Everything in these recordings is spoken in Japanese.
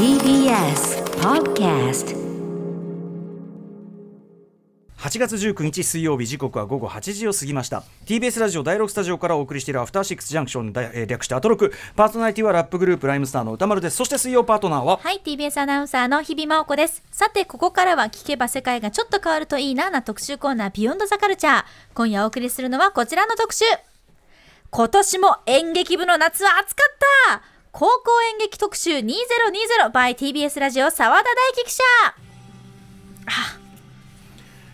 TBS Podcast 8月19日水曜日時刻は午後8時を過ぎました TBS ラジオ第6スタジオからお送りしているアフターシックスジャンクションだ、えー略してアトロクパーソナリティはラップグループライムスターの歌丸ですそして水曜パートナーは？はい、TBS アナウンサーの日々真央子です。さて、ここからは聞けば世界がちょっと変わるといいなな特集コーナー、ビヨンドザカルチャー。今夜お送りするのはこちらの特集。今年も演劇部の夏は暑かった高校演劇特集2020 by TBS ラジオ澤田大樹記者。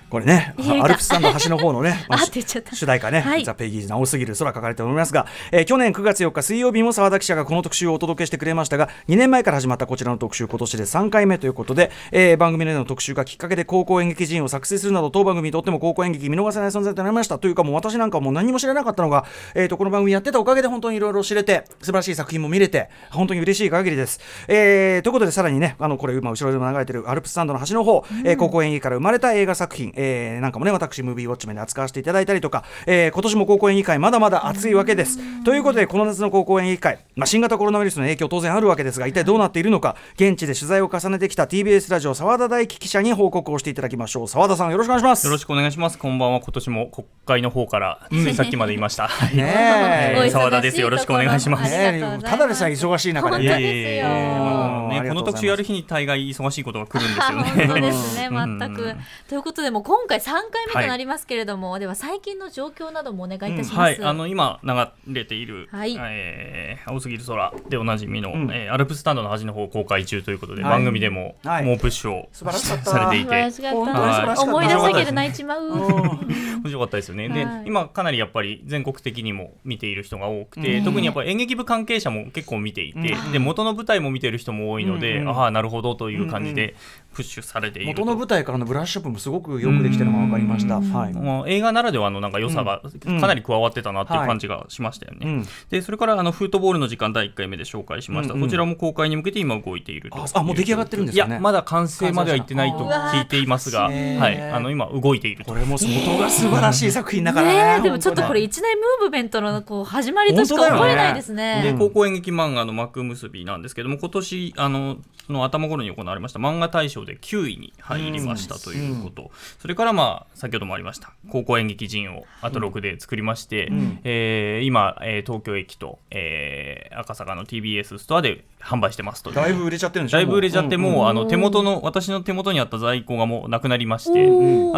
これねアルプススタンド端の方のね、あって言っちゃった。主題歌ね、はい。ザ・ペギーズな多すぎる空書かれておりますが、えー去年9月4日水曜日も澤田記者がこの特集をお届けしてくれましたが2年前から始まったこちらの特集今年で3回目ということで、えー番組での特集がきっかけで高校演劇人を作成するなど当番組にとっても高校演劇見逃せない存在となりました。というかもう私なんかもう何も知らなかったのが、えー、とこの番組やってたおかげで本当にいろいろ知れて素晴らしい作品も見れて本当に嬉しい限りです、えーということでさらにねあのこれ今後ろでも流れてるアルプススタンドの端の方、えー高校演劇から生まれた映画作品、えーなんかもね私ムービーウォッチメンで扱わせていただいたりとか、えー今年も高校演劇会まだまだ熱いわけです。ということでこの夏の高校演劇会、まあ、新型コロナウイルスの影響当然あるわけですが一体どうなっているのか現地で取材を重ねてきた TBS ラジオ澤田大樹記者に報告をしていただきましょう。澤田さんよろしくお願いします。よろしくお願いします。こんばんは。今年も国会の方から、ついさっきまで言いました。澤 田です。よろしくお願いします。ただでさえ忙しい中でね。この特集やる日に大概忙しいことが来るんですよ本当ね。ですね、うん。全く。ということで、もう今回3回目となりますけれども、では最近の状況などもお願いいたします。はい、あの今流れている、はい。えー青すぎる空でおなじみの、ん。えーアルプスタンドの端の方公開中ということで、はい。番組でもはい。猛プッシュを素晴らしかった。されていて。思い出したけど泣いちまう。面白かったですよね。で、はい。今かなりやっぱり全国的にも見ている人が多くて、特にやっぱり演劇部関係者も結構見ていて、で元の舞台も見てる人も多いので、うんああなるほどという感じでプッシュされていると。元の舞台からのブラッシュアップもすごくよくできてるのが分かりました。はい。もう映画ならではのなんか良さがうん。かなり加わってたなっていう感じがしましたよね。うん。でそれからあのフットボールの時間第1回目で紹介しました、うん。うんこちらも公開に向けて今動いているとああもう出来上がってるんですかね。いやまだ完成までは行ってないと聞いていますが、はい、あの今動いていると。これも元が素晴らしい作品だからね。ねえでもちょっとこれ本一大ムーブメントのこう始まりとしか思えないですね。で高校演劇漫画の幕結びなんですけども今年あのの頭頃に行われました漫画大賞で9位に入りましたということ、それからまあ先ほどもありました高校演劇人をあと6で作りまして、ん。えー今、えー東京駅と、えー赤坂の TBS ストアで販売してますとだいぶ売れちゃってるんでしょ？だいぶ売れちゃって、もう、んあの手元の私の手元にあった在庫がもうなくなりまして、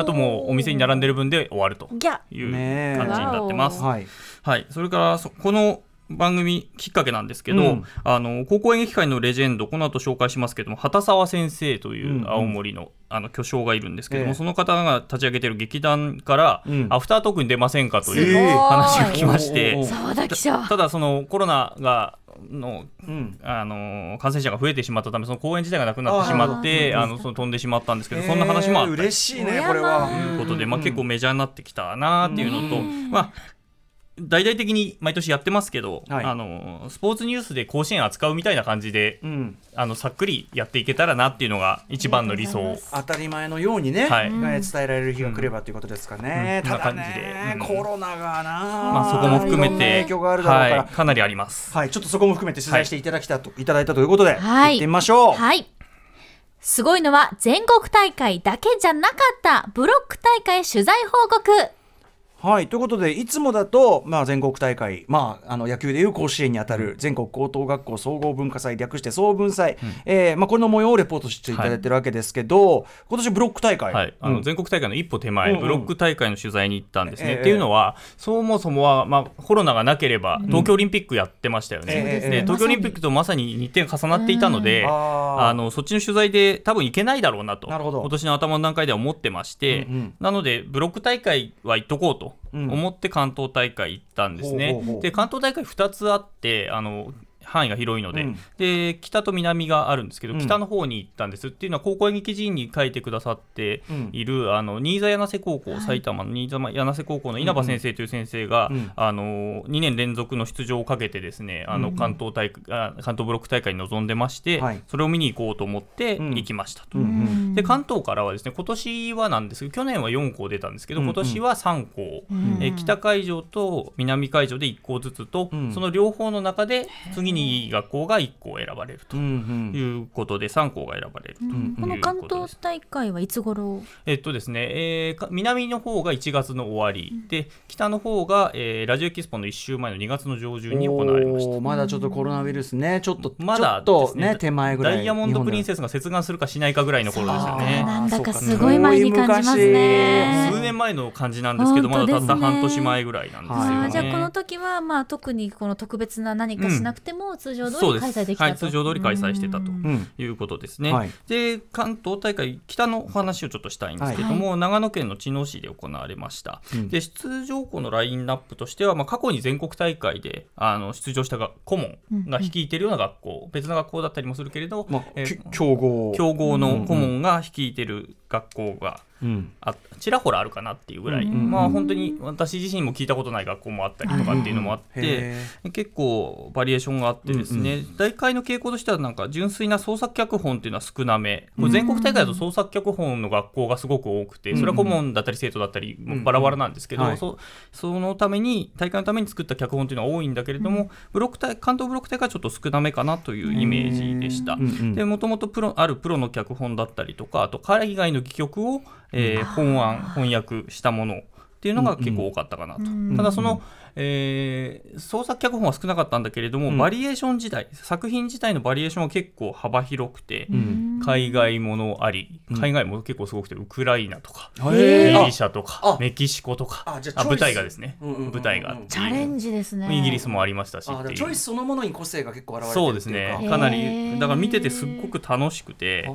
あともうお店に並んでる分で終わるとギャいう感じになってます。はい。はい、それからそこの番組きっかけなんですけど、うん。あの高校演劇界のレジェンドこの後紹介しますけども畑沢先生といんううん。青森の,、あの巨匠がいるんですけども、ええ。その方が立ち上げてる劇団から、うん。アフタートークに出ませんかといい。う話が来ましおてー澤田記者。ただそのコロナがのうん。あの感染者が増えてしまったためその公演自体がなくなってしまってあのその飛んでしまったんですけど、そんな話もあった嬉しいねこれは。ということで、まあ、結構メジャーになってきたなっていうのと、まあ大々的に毎年やってますけど、はいあのスポーツニュースで甲子園扱うみたいな感じで、うん。あのさっくりやっていけたらなっていうのが一番の理想。当たり前のようにね、はいが伝えられる日が来ればということですかね。うんただこんな感じね、でうんコロナがな、まあ、そこも含めて影響があるだろうから、はい、かなりあります。はい、ちょっとそこも含めて取材していただきたと、い、ただいたということで、はい行ってみましょう。はい。すごいのは全国大会だけじゃなかったブロック大会取材報告。はいということでいつもだと、まあ、全国大会、まあ、あの野球でいう甲子園にあたる全国高等学校総合文化祭略して総文祭、えーまあ、これの模様をレポートしていただいてるわけですけど、今年ブロック大会、はい、あのうん。全国大会の一歩手前、うんうん。ブロック大会の取材に行ったんですね。ええっていうのは、そもそもは、まあ、コロナがなければ、東京オリンピックやってましたよね。ええで東京オリンピックとまさに日程が重なっていたので、うん。あー。あのそっちの取材で多分行けないだろうなと、な今年の頭の段階では思ってまして、うんうん。なので、ブロック大会は行っとこうとうん思って関東大会行ったんですね。で関東大会2つあってあの範囲が広いので,、うん。で北と南があるんですけど、うん。北の方に行ったんです。っていうのは高校演劇人に書いてくださっている、あの新座柳瀬高校、埼玉の新座柳瀬高校の稲葉先生という先生が、うん。あの2年連続の出場をかけてですねあの関東大関東ブロック大会に臨んでまして、はい。それを見に行こうと思ってうん。行きましたと。うんうん。で関東からはですね今年はなんですけど去年は4校出たんですけど、うんうん。今年は3校、うん。えー北海上と南海上で1校ずつと、うん。その両方の中で次にいい学校が1校選ばれるとうんうん。いうことで3校が選ばれるといううん。この関東大会はいつ頃？えっとですね、えーか南の方が1月の終わり、で北の方が、えーラジオエキスポの1週前の2月の上旬に行われました。まだちょっとコロナウイルスねちょっとまだちょっとですねね手前ぐらい。ダイヤモンドプリンセススが接岸するかしないかぐらいの頃ですよね。なんだかすごい前に感じますね。数年前の感じなんですけど、まだたった半年前ぐらいなんですよはいね。じゃあこの時はまあ特にこの特別な何かしなくても通常通り開催できたと、はい、通常通り開催してたということですね。はい。で関東大会北のお話をちょっとしたいんですけども、長野県の茅野市で行われました。うん。で出場校のラインナップとしては、まあ、過去に全国大会であの出場したが顧問が率いているような学校、別の学校だったりもするけれど、まあきえー強豪強豪の顧問が率いてる学校がうん。あちらほらあるかなっていうぐらい、うん。まあ本当に私自身も聞いたことない学校もあったりとかっていうのもあって、へ結構バリエーションがあってですね、大会の傾向としてはなんか純粋な創作脚本っていうのは少なめ、これ全国大会だと創作脚本の学校がすごく多くて、それは顧問だったり生徒だったりもバラバラなんですけど、はい。そそのために大会のために作った脚本っていうのは多いんだけれども、ブロック大関東ブロック大会はちょっと少なめかなというイメージでした。うんうんでもともとプロあるプロの脚本だったりとかあと海外の戯曲を、えー本案翻訳したものっていうのが結構多かったかなと、うん。ただその、えー創作脚本は少なかったんだけれども、うん。バリエーション自体作品自体のバリエーションは結構幅広くて、うん海外ものありうん。海外も結構すごくてウクライナとか、ギリシャとかあメキシコとかあじゃあ舞台がですね、うんうんうんうん舞台があって。チャレンジですね。イギリスもありましたしチョイスそのものに個性が結構現れてるそうですね。かなへりーだから見ててすっごく楽しくて。か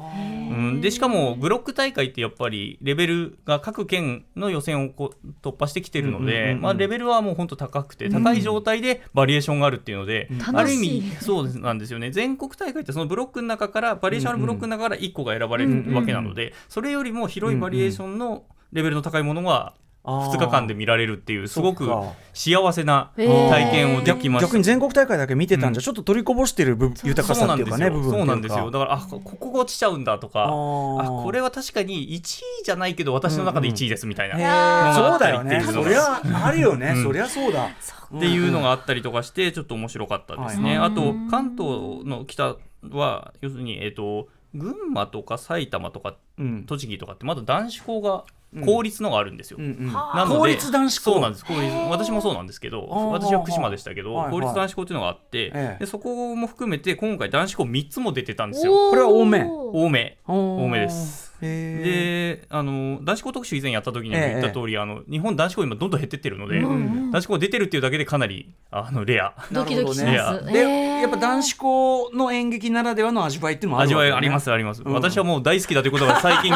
うん、でしかもブロック大会ってやっぱりレベルが各県の予選をこう突破してきてるのうんうんうんうんでまあレベルはもう本当高くて高い状態でバリエーションがあるっていうので、うん。ある意味そうですなんですよね。全国大会ってそのブロックの中からバリエーションあるブロックの中から1個が選ばれるわけなのでそれよりも広いバリエーションのレベルの高いものがあー。2日間で見られるっていうすごく幸せな体験をできました。逆に全国大会だけ見てたんじゃ、うん。ちょっと取りこぼしてる部豊かさっていうかねそうなんですよ。だからあここが落ちちゃうんだとかあこれは確かに1位じゃないけど私の中で1位ですみたいな、そうだよね。そりゃあるよね、うん。そりゃそうだ。っていうのがあったりとかしてちょっと面白かったですね。はいあと関東の北は要するに、えー、と群馬とか埼玉とかうん。栃木とかってまだ男子校が公立のがあるんですよ。うんうん。はなので公立男子校。そうなんです。公立。私もそうなんですけど私は福島でしたけど、はいはい。公立男子校っていうのがあって、ええ。でそこも含めて今回男子校3つも出てたんですよ。これは多め。多め。多多めです。へであの男子校特集以前やった時にもええ。言った通り、あの日本男子校今どんどん減ってってるので、うんうん男子校出てるっていうだけでかなりあのレア。ドキドキしなるほどます。で、えーやっぱ男子校の演劇ならではの味わいっていうのもある味わけね。わいありますあります、うん。私はもう大好きだということが最近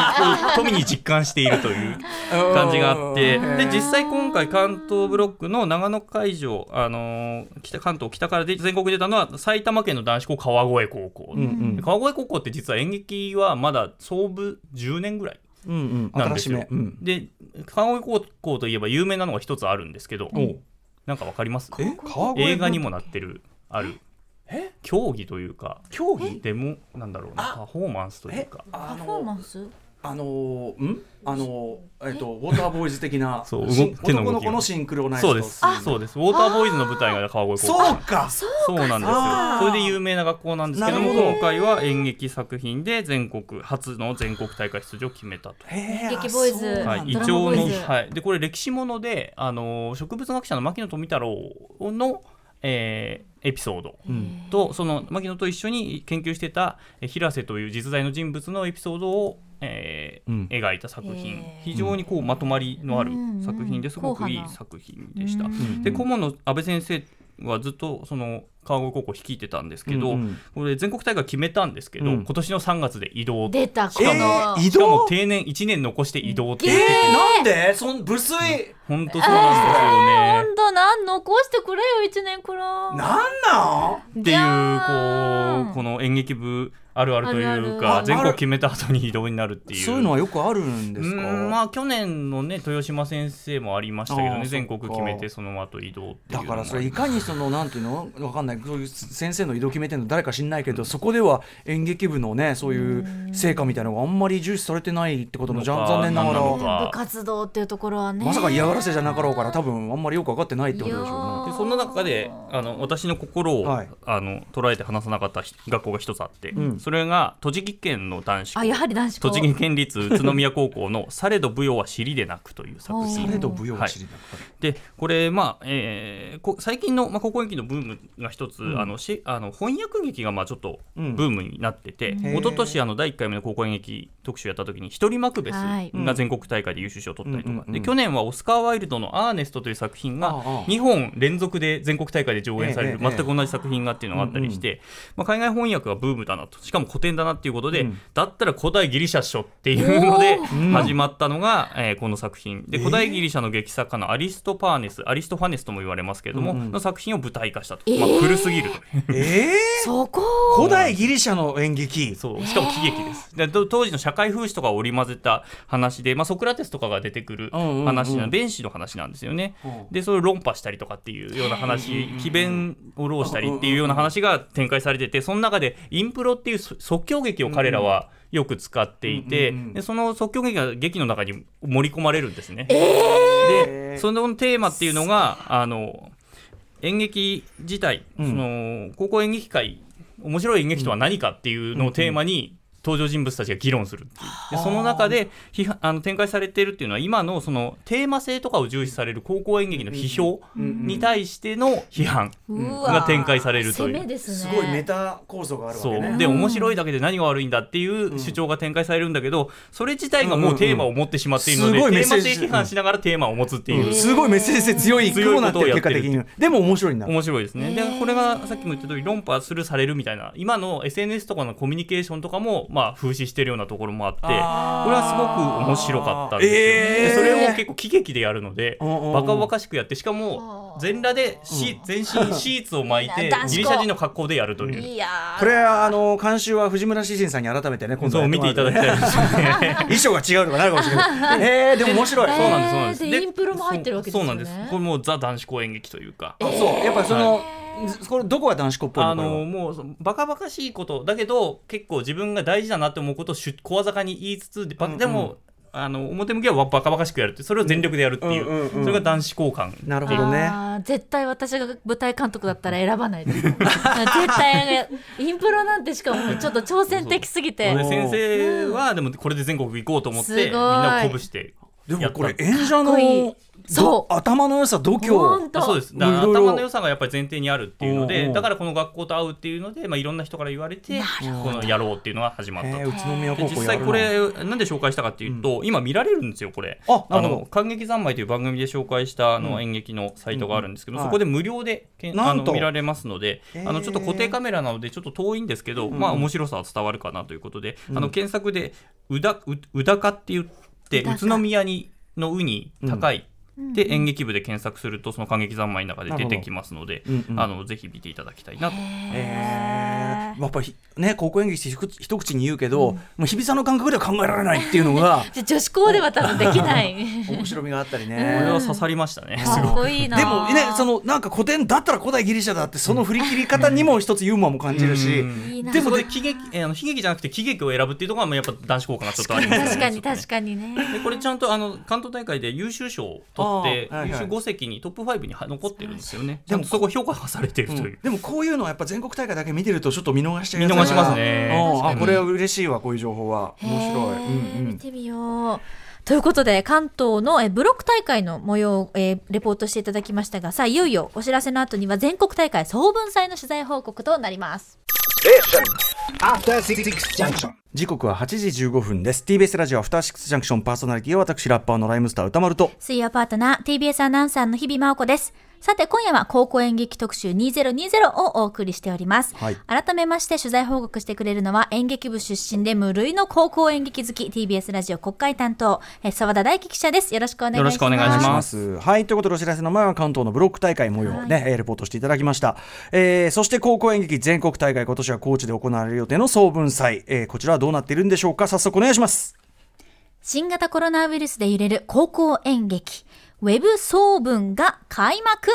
富に実感しているという感じがあってうん。で実際今回関東ブロックの長野会場、あのー北関東北からで全国に出たのは埼玉県の男子校川越高校、うんうん。で川越高校って実は演劇はまだ創部10年ぐらいうんうん。新しなんですよ。めうんで川越高校といえば有名なのが一つあるんですけど、おうなんかわかります？え川越映画にもなってるある。え？競技というか。競技？でもなんだろうなパフォーマンスというえかあパフォーマのンス？あのん？あのえっとウォーターボーイズ的な そうしん動手の動きが。男の子のシンクロナイズと。そうです。そうです。ウォーターボーイズの舞台が川越高校。そうか。そうなんですよ。それで有名な学校なんですけども今回は演劇作品で全国初の全国大会出場を決めたと。へー。劇ボーイズ。はい、イチドラマョウの、ボーイズ。はい、でこれ歴史もので、あのー植物学者の牧野富太郎の、えーエピソードうん。とその牧野と一緒に研究してたえー平瀬という実在の人物のエピソードを、えーうん。描いた作品。非常にこうまとまりのあるうん。作品です。ごくいい作品でした。うん。で顧問の安倍先生はずっとその川越高校率いてたんですけど、うんうん。これ全国大会決めたんですけど、うん。今年の3月で移動。出たこえのー移しかも動定年1年残して移動って。ってて、ーなんで？そん無粋。本当そうなん本当なん残してくれよ一年くらい。なんなん？ですよね。っていうこうこの演劇部あるあるというか全国決めた後に移動になるっていう。そういうのはよくあるんですか？うんまあ去年のね豊島先生もありましたけどね全国決めてそその後移動っていうだからそれいかにそのなんていうの？わかんないない。そういう先生の移動決めてるの誰か知んないけどそこでは演劇部のねそういう成果みたいなのがあんまり重視されてないってことの残念ながら。か部活動っていうところはね。まさか嫌がらせじゃなかろうから多分あんまりよく分かってないってことでしょうね。でそんな中であの私の心を、はい。あの捉えて話さなかったひ学校が一つあって、ん。それが栃木県の男子校。あやはり男子校。栃木県立宇都宮高校の「されど舞踊は尻で泣く」という作品。されど舞踊は知りなく。でこれまあ、えーこ最近の、まあ、高校演劇のブームが一つ、ん。あのしあの翻訳劇がまあちょっとブうん。ームになってて、へー。一昨年あの第1回目の高校演劇特集やった時に「一人マクベス」はい。が全国大会で優秀賞を取ったりとか、うんうんうんで去年はオスカー・ワイルドの「アーネスト」という作品がああ2本連続で全国大会で上演される。全く同じ作品がっていうのがあったりして、まあ、海外翻訳がブームだなとしかも古典だなっていうことで、うん。だったら古代ギリシャっしょっていうので始まったのが、えーこの作品。でえー古代ギリシャの劇作家のアリストパーネスアリストファネスとも言われますけれども、うんうん。の作品を舞台化したと、えーまあ、古すぎる。というえそこ。ー、古代ギリシャの演劇。そう。しかも喜劇です。でと当時の社会風刺とかを織り交ぜた話で、まあ、ソクラテスとかが出てくるうんうんうん話な弁士の話なんですよね、う。んでそれを論破したりとかっていうような話詭弁を浪したりっていうような話が展開されててその中でインプロっていうそ即興劇を彼らはよく使っていて、うんうんうん。でその即興劇が劇の中に盛り込まれるんですね。でそのテーマっていうのがあの演劇自体、うん。その高校演劇界面白い演劇とは何かっていうのをテーマに登場人物たちが議論するっていう。でその中で批判あの展開されているっていうのは今のそのテーマ性とかを重視される高校演劇の批評に対しての批判が展開されるという。ね。すごいメタ構造があるわけね。そう。で面白いだけで何が悪いんだっていう主張が展開されるんだけどそれ自体がもうテーマを持ってしまっているので、うんうんうんテーマ性批判しながらテーマを持つっていう、すごいメッセージ性強い強いことをやってるでも面白いんだ。面白いですね。でこれがさっきも言った通り論破するされるみたいな。今の SNS とかのコミュニケーションとかもまあ風刺してるようなところもあってこれはすごく面白かったんですよ。えー。でそれを結構喜劇でやるのでバカバカしくやってしかも全裸でシ全身シーツを巻いて ギリシャ人の格好でやるという。いやー。これはあの監修は藤村詩人さんに改めてね今度見ていただきたいです。よね。衣装が違うとかなるかもしれない えー、でも面白い、えー。そうなんですそうなんです。でインプロも入ってるわけですよね。そうなんです。これもうザ男子校演劇というか。あそう。やっぱその、これどこが男子校っぽいの？あのもうそバカバカしいこと。だけど結構自分が大事だなって思うことをしゅ小鮮に言いつつで,ば、うんうん。でもあの表向きはバカバカしくやるってそれを全力でやるっていう,、うんうんうん。それが男子交換なるほどね。絶対私が舞台監督だったら選ばないです。絶対インプロなんてしかもちょっと挑戦的すぎて。そうで先生はでもこれで全国行こうと思ってみんなを鼓舞してでもこれ演者かっこいい。のそう。ど頭の良さ度胸。そうです。頭の良さがやっぱり前提にあるっていうのうんうん。でだからこの学校と会うっていうので、まあ、いろんな人から言われてこのやろうっていうのが始まったと。えー、宇都宮で高校やるな実際これなんで紹介したかっていうと、今見られるんですよこれ。あの感激三昧という番組で紹介したあの演劇のサイトがあるんですけど、うんうん。そこで無料でけんあなんと。の見られますので、あのちょっと固定カメラなのでちょっと遠いんですけど、まあ面白さは伝わるかなということで、あの検索でうだううだかって言って宇都宮にのうに高い、で演劇部で検索するとその感激三昧の中で出てきますので、うんうん。あのぜひ見ていただきたいなと。えー、やっぱりね高校演劇って一口に言うけど、もう日比さんの感覚では考えられないっていうのが。じゃ女子校では多分できない。面白みがあったりこれね。は刺さりましたね。すかごいでもねそのなんか古典だったら古代ギリシャだってその振り切り方にも一つユーモアも感じるし、でもで喜劇えーあの悲劇じゃなくて喜劇を選ぶっていうところはやっぱ男子効果がちょっとあります確かに確にかにね。でこれちゃんとあの関東大会で優秀賞を取って、あーはいはい優秀5席にトップ5には残ってるんですよね。でもそこ評価されてるという。でもこういうのはやっぱ全国大会だけ見てるとちょっと見逃しちゃうやつだから見逃しますねうんあこれは嬉しいわこういう情報は面白い。うんうん見てみようということで関東のえブロック大会の模様を、えーレポートしていただきましたがさあいよいよお知らせの後には全国大会総文祭の取材報告となります.時刻は8時15分です。TBS ラジオアフターシックスジャンクションパーソナリティは私ラッパーのライムスター歌丸と。水曜パートナー TBS アナウンサーの日々真央子ですさて今夜は高校演劇特集2020をお送りしております、はい改めまして取材報告してくれるのは演劇部出身で無類の高校演劇好き TBS ラジオ国会担当え澤田大樹記者ですよろしくお願いしますよろしくお願いします。はい、ということでお知らせの前は関東のブロック大会模様をね、えーレポートしていただきました。えーそして高校演劇全国大会、今年は高知で行われる予定の総文祭、えーこちらはどうなっているんでしょうか。早速お願いします。新型コロナウイルスで揺れる高校演劇ウェブ総文が開幕。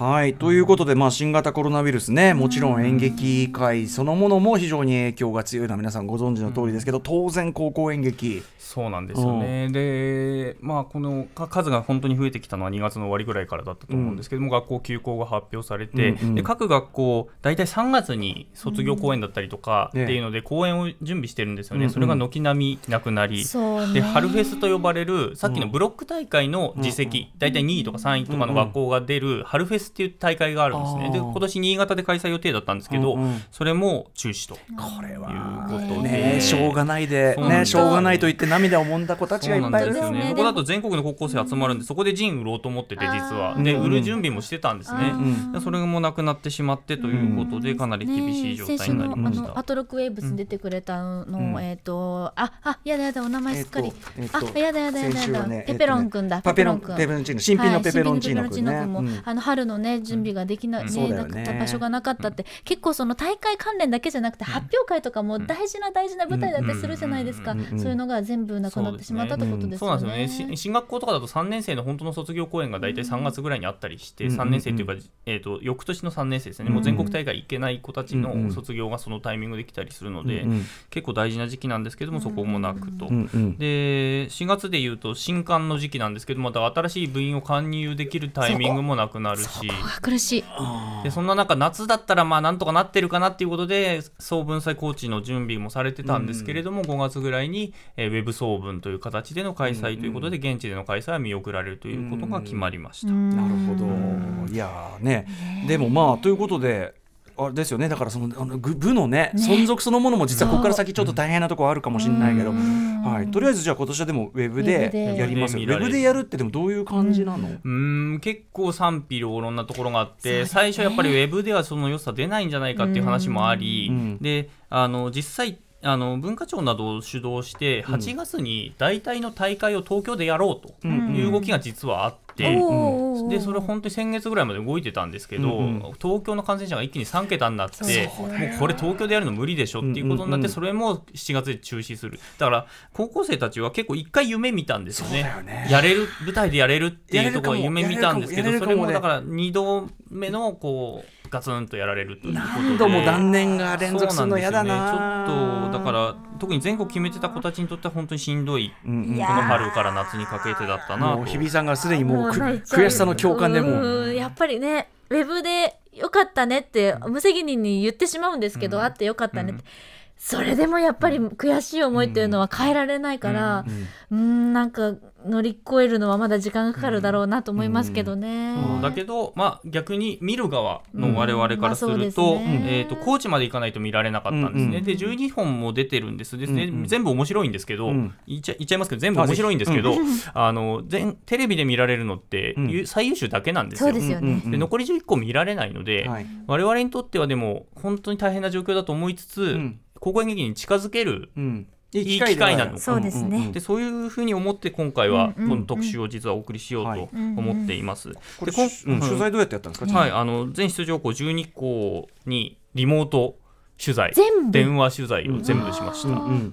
はい。ということで、まあ、新型コロナウイルスねもちろん演劇界そのものも非常に影響が強いのは皆さんご存知の通りですけど、当然高校演劇。そうなんですよね、で、まあ、このか数が本当に増えてきたのは2月の終わりぐらいからだったと思うんですけども、学校休校が発表されて、うんうん。で各学校、大体3月に卒業公演だったりとかうん。っていうので、公演を準備してるんですよね、うんうん。それが軒並みなくなり、で春フェスと呼ばれる、さっきのブロック大会の実績、大体2位とか3位とかの学校が出る春フェスっていう大会があるんですね、で今年新潟で開催予定だったんですけど、うんうん。それも中止と。これいうはことで。ねしょうがないで。ねしょうがないと言って涙を揉んだ子たちがいっぱいいるよね。そうここだと全国の高校生集まるんで、そこで陣売ろうと思ってて、実は。で、うん売る準備もしてたんですね。んでそれもなくなってしまってということで、かなり厳しい状態になりました。ね先週のあのア。トロックウェーブスに出てくれたの、うん。えっ、とああやだやだお名前すっかり、あやだやだやだやだ、ペペロンくんだ、パペペペロンチーノ新品のペペロンチーノくんね。はい新品のペペロンチーノくんも、うん。あの春のね準備ができな,、うん。ねなかった場所がなかったって、結構その大会関連だけじゃなくて、発表会とかも大事な大事な舞台だったりするじゃないですか、そういうのが全部なくなってしまったってことですそうよね。なんですよね。し進学校とかだと3年生の本当の卒業公演が大体3月ぐらいにあったりして、うん。3年生というか、えー、と翌年の3年生ですね、もう全国大会行けない子たちの卒業がそのタイミングできたりするので、結構大事な時期なんですけども、そこもなくと。で4月でいうと新刊の時期なんですけどまた新しい部員を加入できるタイミングもなくなるし。あ苦しい。でそんな中夏だったらまあなんとかなってるかなっていうことで総文祭コーチの準備もされてたんですけれども、5月ぐらいに、えーウェブ総文という形での開催ということで、現地での開催は見送られるということが決まりました。なるほど。いやーね。でもまあということであれですよね。だからそのあのぐ部のね存続そのものも実はここから先ちょっと大変なところあるかもしれないけど、はい、とりあえずじゃあ今年はでもウェブでで。やりますよ。ウウェブでやるってでもどういう感じなの、うーん結構賛否両論なところがあって、ね。最初やっぱりウェブではその良さ出ないんじゃないかっていう話もあり、うん。であの実際あの文化庁などを主導して8月に大体の大会を東京でやろうという動きが実はあって、おーでそれ本当に先月ぐらいまで動いてたんですけど、うんうん。東京の感染者が一気に3桁になってもうこれ東京でやるの無理でしょっていうことになって、うんうんうん。それも7月で中止する。だから高校生たちは結構一回夢見たんですよね。ね。やれる舞台でやれるっていうところは夢見たんですけどそれもだから2度目のこうガツンとやられるということで。何度も断念が連続するの嫌だな。ねちょっとだから特に全国決めてた子たちにとっては本当にしんどい、うんこの春から夏にかけてだったなと。日比さんがすでにもう悔しさの共感でも。ううんやっぱりねウェブでよかったねって無責任に言ってしまうんですけど、あってよかったねって、それでもやっぱり悔しい思いっていうのは変えられないからうんなんか乗り越えるのはまだ時間がかかるだろうなと思いますけどね。そうだけど、まあ、逆に見る側の我々からすると,、うんまあね。えー、と高知まで行かないと見られなかったんですね、うんで12本も出てるんです。で、でうんうん。全部面白いんですけど、うん。言っちゃ言っちゃいますけど全部面白いんですけど、あの全テレビで見られるのって、最優秀だけなんですよ。ですよね。うん。うんで残り11個見られないので、はい。我々にとってはでも本当に大変な状況だと思いつつ、ん。高校演劇に近づけるうんいい機会なの。そうですね。んんん。でそういうふうに思って今回はこの特集を実はお送りしようと思っています。これでこんうん取材どうやってやったんですか、はい、あの全出場校12校にリモート取材。全部。電話取材を全部しました。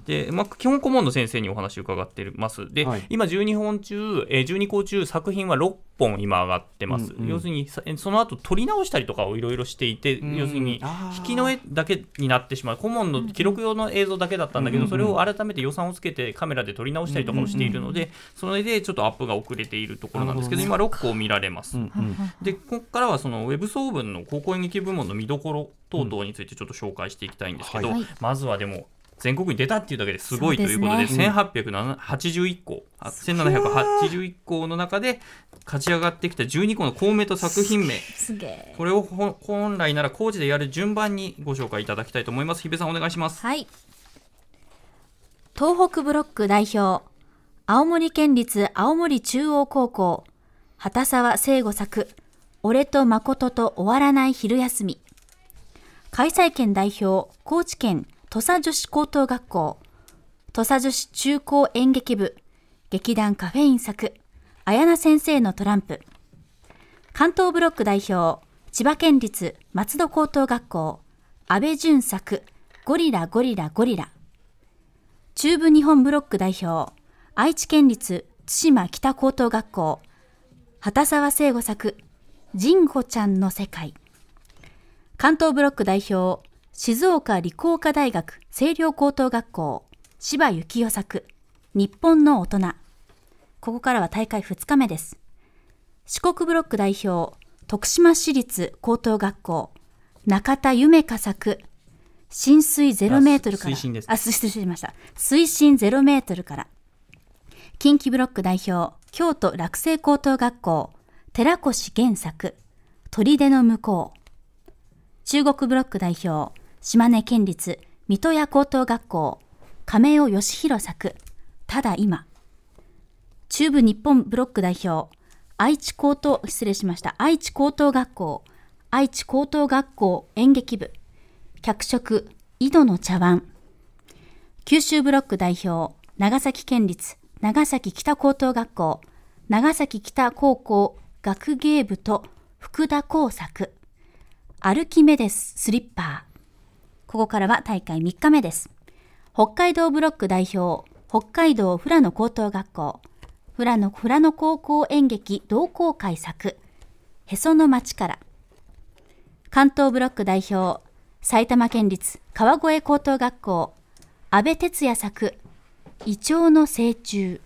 で、まあ、基本顧問の先生にお話を伺ってます。で、はい。今12本中、えー、12校中作品は6本今上がってます。うんうん。要するにさその後撮り直したりとかをいろいろしていて、ん要するに引きの絵だけになってしまう。顧問の記録用の映像だけだったんだけど、うんそれを改めて予算をつけてカメラで撮り直したりとかをしているので、それでちょっとアップが遅れているところなんですけどな今6校見られます。うんうん。でここからはそのウェブ総文の高校演劇部門の見どころ等々についてちょっと紹介していきたいんですけど、ははい。まずはでも全国に出たっていうだけですごいということでです1881校あ1781校の中で勝ち上がってきた12校の校名と作品名。すげえ。これをほ本来なら工事でやる順番にご紹介いただきたいと思います。日比さんお願いします。はい。東北ブロック代表、青森県立青森中央高校、畑沢聖吾作、俺と誠と終わらない昼休み。開催県代表、高知県土佐女子高等学校、土佐女子中高演劇部、劇団カフェイン作、綾菜先生のトランプ。関東ブロック代表、千葉県立松戸高等学校、安倍淳作、ゴリラゴリラゴリラ。中部日本ブロック代表、愛知県立津島北高等学校、畑沢聖吾作、ジンゴちゃんの世界。関東ブロック代表。静岡理工科大学清涼高等学校柴幸代作日本の大人。ここからは大会2日目です。四国ブロック代表徳島市立高等学校中田夢香作浸水0メートルから。あ水深ですあ 失礼しました。水深0メートルから。近畿ブロック代表京都落成高等学校寺越玄作砦の向こう。中国ブロック代表島根県立水戸屋高等学校亀尾義弘作ただ今中部日本ブロック代表愛知高等失礼しました。愛知高等学校愛知高等学校演劇部。脚色井戸の茶碗。九州ブロック代表長崎県立長崎北高等学校長崎北高校学芸部と福田工作。アルキメデススリッパー。ここからは大会3日目です。北海道ブロック代表北海道富良野高等学校。富良野富良野高校演劇同好会作。へその町から。関東ブロック代表埼玉県立川越高等学校。安倍哲也作イチョウの成虫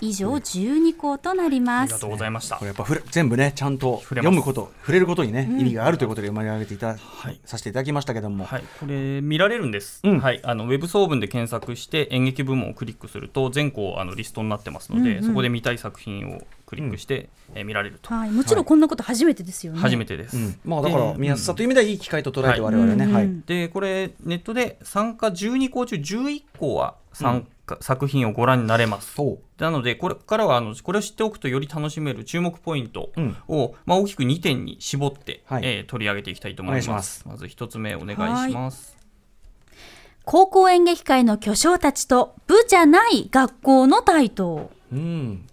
以上12校となります。ありがとうございました。これやっぱふれ全部ねちゃんと読むこと触れることにね、意味があるということで読み上げていた、はい。させていただきましたけども、はい、これ見られるんです、うん。はい、あのウェブ総文で検索して演劇部門をクリックすると全校あのリストになってますので、そこで見たい作品をクリックして、えー見られると、はい、もちろんこんなこと初めてですよね。初めてです、うん。まあだからで見やすさという意味ではいい機会と捉えては我々ね、はい。うんでこれネットで参加12校中11校は参加、作品をご覧になれます。そう。なのでこれからはあのこれを知っておくとより楽しめる注目ポイントうん。を、まあ、大きく2点に絞って、はい。えー取り上げていきたいと思います。お願いしまず1つ目お願いします。高校演劇界の巨匠たちと部じゃない学校の台頭。うん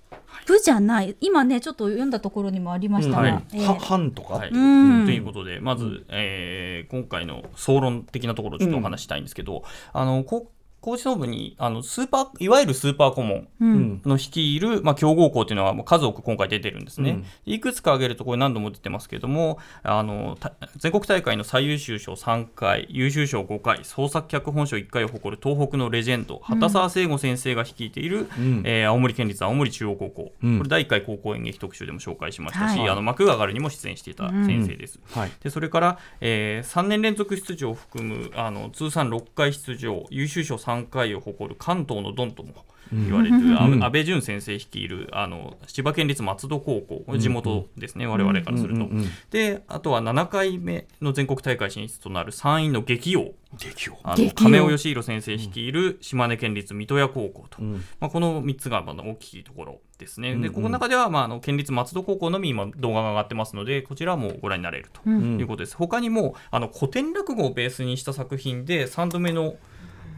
部じゃない。今ね、ちょっと読んだところにもありましたが、はい。えー。は藩とか、はい、ん。ということで、まず、えー今回の総論的なところをちょっとお話したいんですけど、あのこ高知総部にあのスーパーいわゆるスーパー顧問うん。の率いる、まあ、強豪校っていうのはもう数多く今回出てるんですね、うん。いくつか挙げるとこれ何度も出てますけれどもあのた全国大会の最優秀賞3回優秀賞5回創作脚本賞1回を誇る東北のレジェンド畑沢聖吾先生が率いている、ん。えー青森県立青森中央高校、うん。これ第1回高校演劇特集でも紹介しましたし、はい。あの幕が上がるにも出演していた先生です。はい。でそれから、え3年連続出場を含むあの通算6回出場優秀賞3回を誇る関東のドンとも言われる、あうん。安倍淳先生率いるあの千葉県立松戸高校地元ですね、我々からすると。うんうんうんであとは7回目の全国大会進出となる3位の激をあの亀尾義弘先生率いる島根県立水戸屋高校と、ん。まあ、この3つがまだ大きいところですね。うんうん。でここの中では、まあ、あの県立松戸高校のみ今動画が上がってますのでこちらもご覧になれるとうん。いうことです。他にもあの古典落語をベースにした作品で3度目の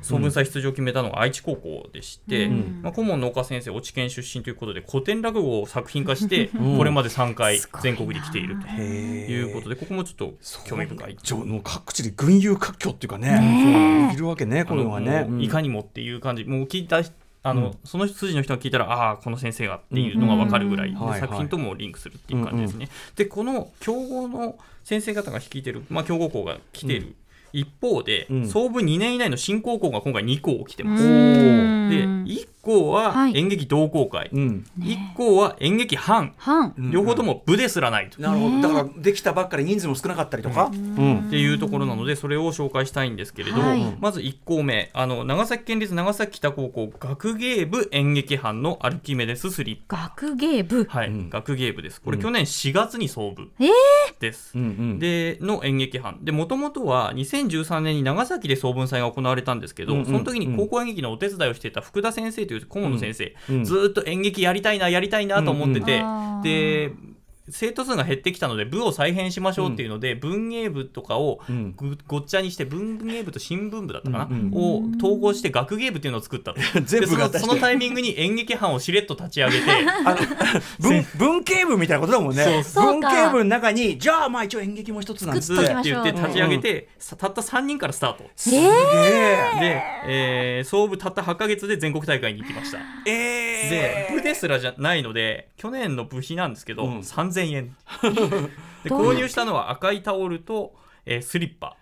総文祭出場を決めたのが愛知高校でして、うん。まあ、顧問の岡先生、越知県出身ということで古典落語を作品化して、ん。これまで3回全国に来ているとへいうことで、ここもちょっと興味深い。各地で群雄割拠っていうかね。いるわけねこういうのがあねいかにもっていう感じ、もう聞いたあの、その筋の人が聞いたら、ああ、この先生がっていうのが分かるぐらい、うん。作品ともリンクするっていう感じですね。で、この強豪の先生方が率いてる、まあ、強豪校が来てる一方で、うん。総部2年以内の新高校が今回2校来てます。うん。で、1校ははい。演劇同好会、うん。1校は演劇班、半。うん。両方とも部ですらないと。なるほど。だからできたばっかり人数も少なかったりとか。うん。っていうところなのでそれを紹介したいんですけれど、はい。まず1校目。あの長崎県立長崎北高校学芸部演劇班のアルキメデススリップ。学芸部。はい、うん。学芸部です。これ去年4月に創部えー。です、うんうん。での演劇班。でもともとは2013年に長崎で総文祭が行われたんですけど、うんうんその時に高校演劇のお手伝いをしていた福田先生という顧問の先生、うん。ずーっと演劇やりたいなやりたいなと思ってて、うん。うんで生徒数が減ってきたので部を再編しましょうっていうので、文芸部とかをごっちゃにして文芸部と新聞部だったかな、うんを統合して学芸部っていうのを作ったと。全部そのそのタイミングに演劇班をしれっと立ち上げて 文文系部みたいなことだもんね。文系部の中にじゃあまあ一応演劇も一つなんつって。作って言って立ち上げて、さたった3人からスタート。すげえ。で、えー総部たった8ヶ月で全国大会に行きました。えで部ですらじゃないので去年の部費なんですけど、うん。3000 3000円。で購入したのは赤いタオルと、えースリッパ。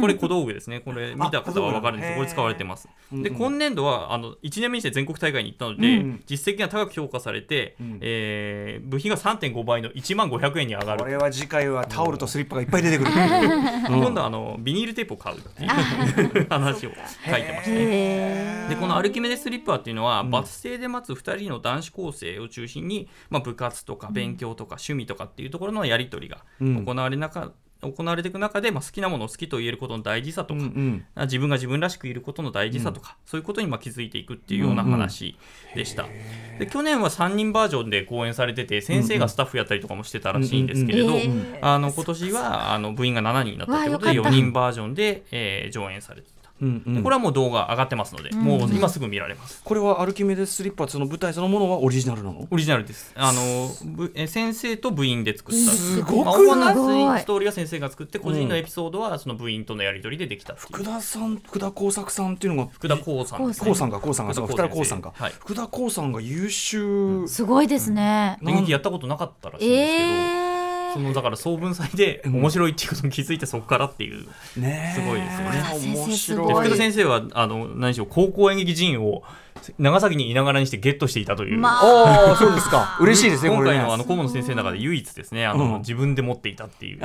これ小道具ですね。これ見た方は分かるんです。これ使われてます。で今年度はあの1年目にして全国大会に行ったので、うん実績が高く評価されて、ん。えー部品が3.5倍の1万500円に上がる。これは次回はタオルとスリッパがいっぱい出てくる。今度はあのビニールテープを買うっていう話を書いてましたね。へでこのアルキメデス・スリッパーっていうのは、バス停で待つ2人の男子高生を中心に、まあ、部活とか勉強とか趣味とかっていうところのやり取りがうん。行われ中、行われていく中で、まあ、好きなものを好きと言えることの大事さとか、うんうん。自分が自分らしくいることの大事さとか、そういうことにまあ気づいていくっていうような話でした。で去年は3人バージョンで講演されてて先生がスタッフやったりとかもしてたらしいんですけれど、うんうん。うんあの今年はあの部員が7人になったということでわあよかった。4人バージョンで、えー上演されて。うんうんでこれはもう動画上がってますので、もう今すぐ見られます。これはアルキメデス・スリッパその舞台そのものはオリジナルなの？オリジナルです。あのぶえ先生と部員で作った。すごくまあ主なすごいストーリーは先生が作って、個人のエピソードはその部員とのやり取りでできた。福田さん福田耕作さんっていうのが福田光さんですね。耕さんが耕さんがそうか福田耕さんかはい。福田耕さんが優秀すごいですね。演劇やったことなかったらしいんですけど。ええそのだから総文祭で面白いっていうことに気づいてそこからっていう、ねえ。すごいですよね。面白い。福田先生はあの何でしょう高校演劇人を長崎にいながらにしてゲットしていたという、まあ。あそうですか。嬉しいですね今回のあの顧問の先生の中で唯一ですねあの、うん。自分で持っていたっていう。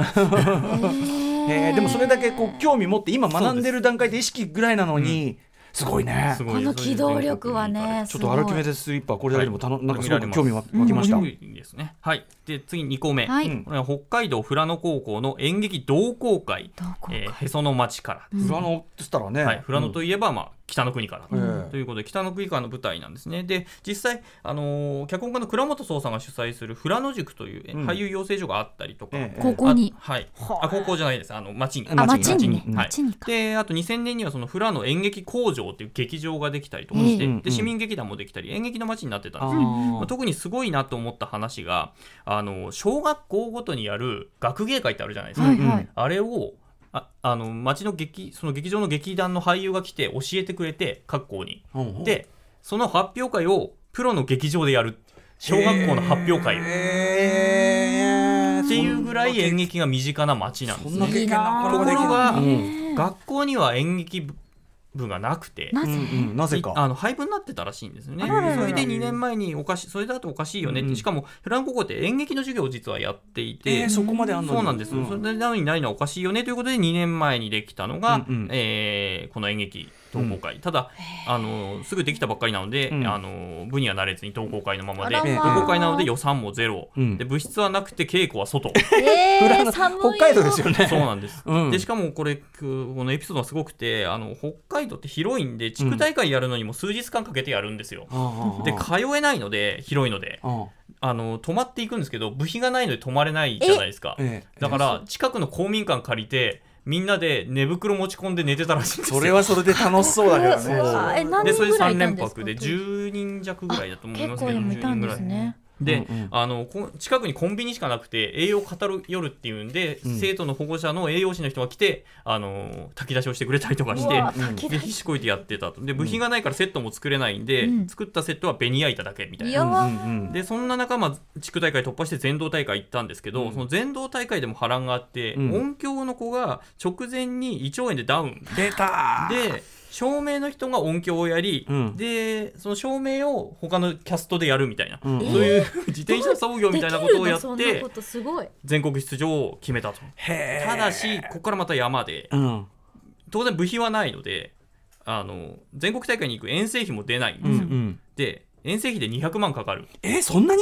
へえでもそれだけこう興味持って今学んでる段階で意識ぐらいなのにすごいね。この機動力はねちょっとアルキメスデス・スリッパこれだけでもたのはいなんかすごく興味湧湧きました。ですね。はい。で次2個目、はい。これは北海道富良野高校の演劇同好会。同好会。えーへその町から。富良野って言ったらね。はい、富良野といえば、まあ、北の国から、うん。ということで北の国からの舞台なんですね。で実際、あのー脚本家の倉本壮さんが主催する富良野塾という、えうん。俳優養成所があったりとか、ええ。高校に？あはい。あ。高校じゃないです。あの町に。あ町に。町にうんはい。町にか。であと2000年にはその富良野演劇工場っていう劇場ができたりとかして、うんうんで市民劇団もできたり演劇の街になってたんですまあ特にすごいなと思った話があの小学校ごとにやる学芸会ってあるじゃないですか、はいはい。あれをああの町の劇その劇場の劇団の俳優が来て教えてくれて各校に、うんう。んでその発表会をプロの劇場でやる。小学校の発表会。をっていうぐらい演劇が身近な町なんですね。ところが、うん。学校には演劇部がなくて。なぜ？うんうん。なぜいかあの廃部になってたらしいんですよね。それで2年前におかしそれだとおかしいよねって、うんしかもフラン高校って演劇の授業を実はやっていて、えーそこまであんのに。そうなんです、それなのにないのはおかしいよねということで2年前にできたのが、うんうん。えーこの演劇同好会、ただあのすぐできたばっかりなので、うん。あの部には慣れずに同好会のままでまあ。好会なので予算もゼロ、うん。で部室はなくて稽古は外。えー寒い北海道ですよね。そうなんです、うん。でしかもこれくこのエピソードがすごくてあの北海道って広いんで地区大会やるのにも数日間かけてやるんですよ、で通えないので広いのであの泊まっていくんですけど部費がないので泊まれないじゃないですか。ええ。だから近くの公民館借りてみんなで寝袋持ち込んで寝てたらしいんですよ。それはそれで楽しそうだけどね。え何でそれで3人ぐらいいたん連泊で10人弱ぐらいだと思いますけど。結構いた10人んぐらいですねで、うんうん。あのこ近くにコンビニしかなくて栄養語る夜っていうんで、うん。生徒の保護者の栄養士の人が来てあの炊き出しをしてくれたりとかしてうわうん。炊き出し。で必死こいてやってたと。で部品がないからセットも作れないんで、うん。作ったセットは紅焼いただけみたいな。うんうん。でそんな中、まあ、地区大会突破して全道大会行ったんですけど、うん。その全道大会でも波乱があって、うん。音響の子が直前に胃腸炎でダウン。出たー。で照明の人が音響をやり、うん。でその照明を他のキャストでやるみたいな、うん。そういう 自転車操業みたいなことをやって全国出場を決めたと。ただしここからまた山でうん。当然部費はないのであの全国大会に行く遠征費も出ないんうですよ。んうん。で遠征費で200万かかる。えそんなに？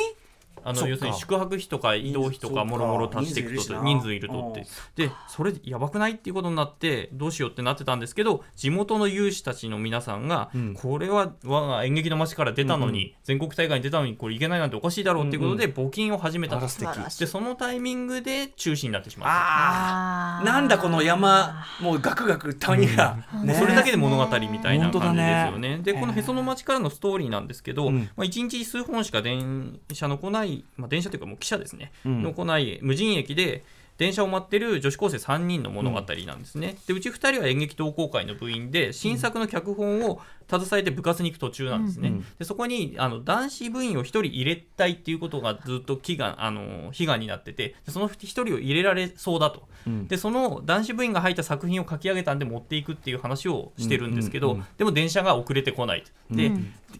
あの要するに宿泊費とか移動費とかか。もろもろ足していくと人人数いる数いるしなとって。でそれやばくないっていうことになってどうしようってなってたんですけど地元の有志たちの皆さんが、うん。これは我が演劇の街から出たのに、全国大会に出たのにこれいけないなんておかしいだろうっていうことで募金を始めた。とあら素敵。素晴らしい。でそのタイミングで中止になってしまっああー。ー。なんだこの山。もうガクガク谷が。うん。ね。たそれだけで物語みたいな感じねですよね。でこのへその町からのストーリーなんですけど、うんまあ、1日数本しか電車の来ない、まあ、電車というかもう汽車ですね、うん。の来ない無人駅で電車を待ってる女子高生3人の物語なんですね。でうち2人は演劇同好会の部員で新作の脚本を携えて部活に行く途中なんですね、うんでそこにあの男子部員を1人入れたいっていうことがずっと祈願あの悲願になっててでその1人を入れられそうだと、うん。でその男子部員が入った作品を書き上げたんで持っていくっていう話をしてるんですけど、うんうんうん。でも電車が遅れてこないで、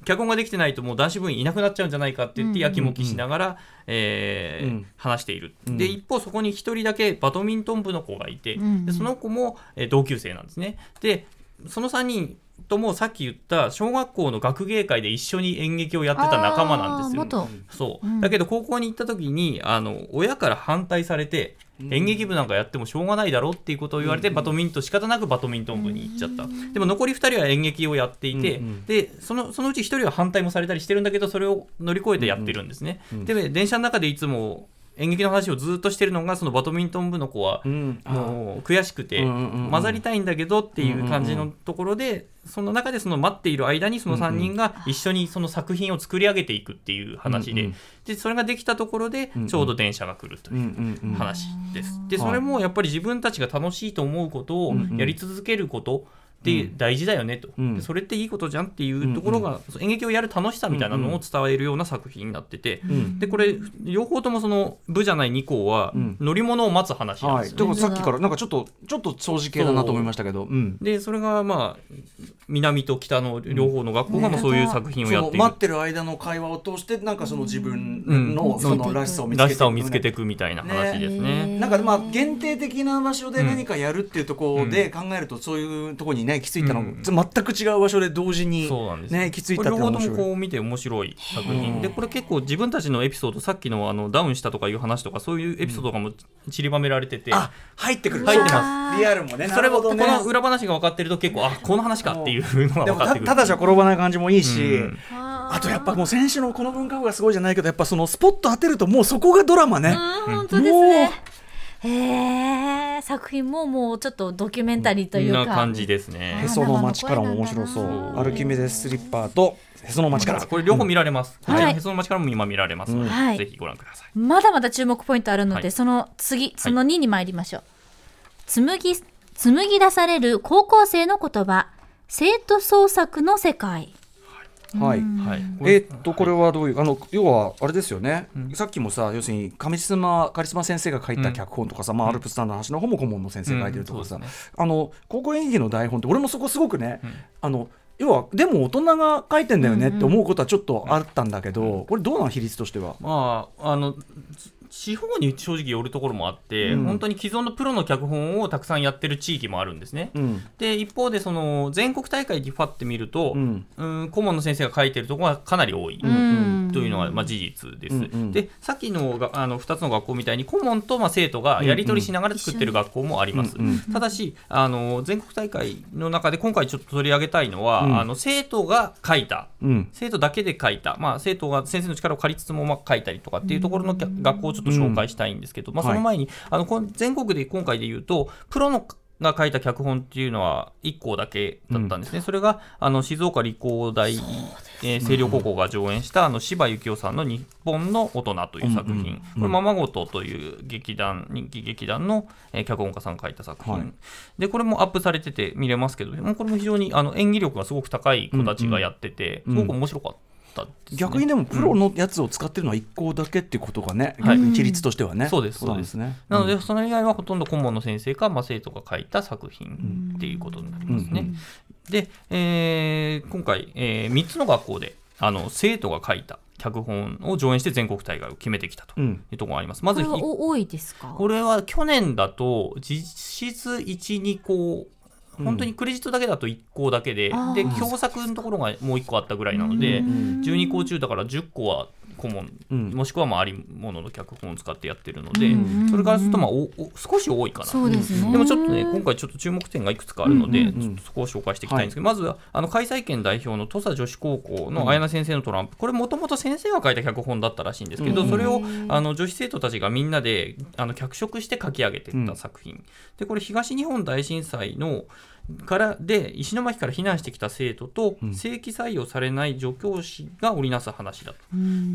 脚本ができてないともう男子部員いなくなっちゃうんじゃないかって言ってやきもきしながら、えーうん。話している、うん。で一方そこに1人だけバドミントン部の子がいて、んでその子も、えー同級生なんですね。でその3人ともさっき言った小学校の学芸会で一緒に演劇をやってた仲間なんですよ。そう、うん。だけど高校に行った時にあの親から反対されて、演劇部なんかやってもしょうがないだろっていうことを言われて、バドミントン仕方なくバドミントン部に行っちゃった、でも残り2人は演劇をやっていて、でそのそのうち1人は反対もされたりしてるんだけどそれを乗り越えてやってるんですね、で電車の中でいつも演劇の話をずっとしてるのがそのバドミントン部の子は、もう悔しくて混ざりたいんだけどっていう感じのところでその中でその待っている間にその3人が一緒にその作品を作り上げていくっていう話ででそれができたところでうんちょうど電車が来るとうんいう話です。ではいそれもやっぱり自分たちが楽しいと思うことをやり続けることって大事だよねと、うん。でそれっていいことじゃんっていうところが、演劇をやる楽しさみたいなのを伝えるような作品になってて、んでこれ両方ともその部じゃない2校はん。乗り物を待つ話なんはい、ですよ。ね。だからさっきからなんかちょっとちょっと掃除系だなと思いましたけど、うん、でそれがまあ南と北の両方の学校がもうそういう作品をそやっている、の待ってる間の会話を通してなんかその自分うん。のそのらしさを見つけていくみたいな話ですね。ね。なんかまあ限定的な場所で何かやるっていうところで考えるとそういうところにね行き着いたの、うん。全く違う場所で同時にそうなんですね行き着い。た両方と。もこう見て面白い作品でこれ結構自分たちのエピソードさっきのあのダウンしたとかいう話とかそういうエピソードがもう散りばめられてて、あ入ってくる。入ってます。リアルもね。それもこなるほどね。の裏話が分かってると結構あこの話かっていうのがでも分かってくる。たただじゃ転ばない感じもいいし、うん。あとやっぱもう選手のこの文化部がすごいじゃないけどやっぱそのスポット当てるともうそこがドラマね、うん。本当ですね。へえ作品ももうちょっとドキュメンタリーというか。な感じですへね。その街からも面白そう。アルキメデススリッパーとへその街から。これ両方見られます。はい。のへその街からも今見られますので、はい。ぜひご覧ください。まだまだ注目ポイントあるので、はい。その次その2に参りましょう、紡ぎ紡ぎ出される高校生の言葉生徒創作の世界。はい、はい。えーっとこれはどういうあの要はあれですよね、さっきもさ要するに上島カリスマ先生が書いた脚本とかさ、まあ、アルプスタンドの話の方も顧問の先生が書いてるとかさ、うんそうであの高校演劇の台本って俺もそこすごくね、あの要はでも大人が書いてんだよねって思うことはちょっとあったんだけど、これどうなの比率としては？まあ、あの地方に正直よるところもあって、うん本当に既存のプロの脚本をたくさんやってる地域もあるんですね。うんで一方でその全国大会でファって見ると、ううんん、顧問の先生が書いてるところがかなり多い。うんというのがまあ事実です。うんうん。でさっきのがあの2つの学校みたいに顧問とまあ生徒がやり取りしながら作ってる学校もあります。うんうん。ただしあの全国大会の中で今回ちょっと取り上げたいのは、うん。あの生徒が書いた。うん。生徒だけで書いた、まあ、生徒が先生の力を借りつつもまあ書いたりとかっていうところの学校をちょっと紹介したいんですけど、まあ、はい。その前に、あのこの全国で今回で言うとプロのが書いた脚本っていうのは1校だけだったんですね、それがあの静岡理工大、えー星稜高校が上演したあの柴幸夫さんの「日本の大人」という作品、うんうんうん。これままごとという劇団人気劇団の、えー脚本家さんが書いた作品、はい。でこれもアップされてて見れますけどもうこれも非常にあの演技力がすごく高い子たちがやってて、うん。すごく面白かったですね、逆にでもプロのやつを使ってるのは1校だけっていうことがね、はい。逆に比率としてはね、そうですそうです。ね。なので、それ以外はほとんど顧問の先生か、まあ、生徒が書いた作品っていうことになりますね。うんで、えー今回、え3つの学校であの生徒が書いた脚本を上演して全国大会を決めてきたとうん。いうところがあります。まこれずひはお多いですか？これは去年だと実質1、2校本当にクレジットだけだと1校だけで、で共作のところがもう1個あったぐらいなので、12校中だから10校は顧問、うん。もしくはまあありものの脚本を使ってやってるので、うんそれからするとまあおお少し多いかな。そうですね。でもちょっとね、今回ちょっと注目点がいくつかあるので、うんうんちょっとそこを紹介していきたいんですけど、まずはあの開催県代表の土佐女子高校の綾菜先生のトランプ、これもともと先生が書いた脚本だったらしいんですけど、うんそれをあの女子生徒たちがみんなであの脚色して書き上げていった作品、でこれ東日本大震災の、からで石巻から避難してきた生徒と、正規採用されない助教師が織りなす話だと。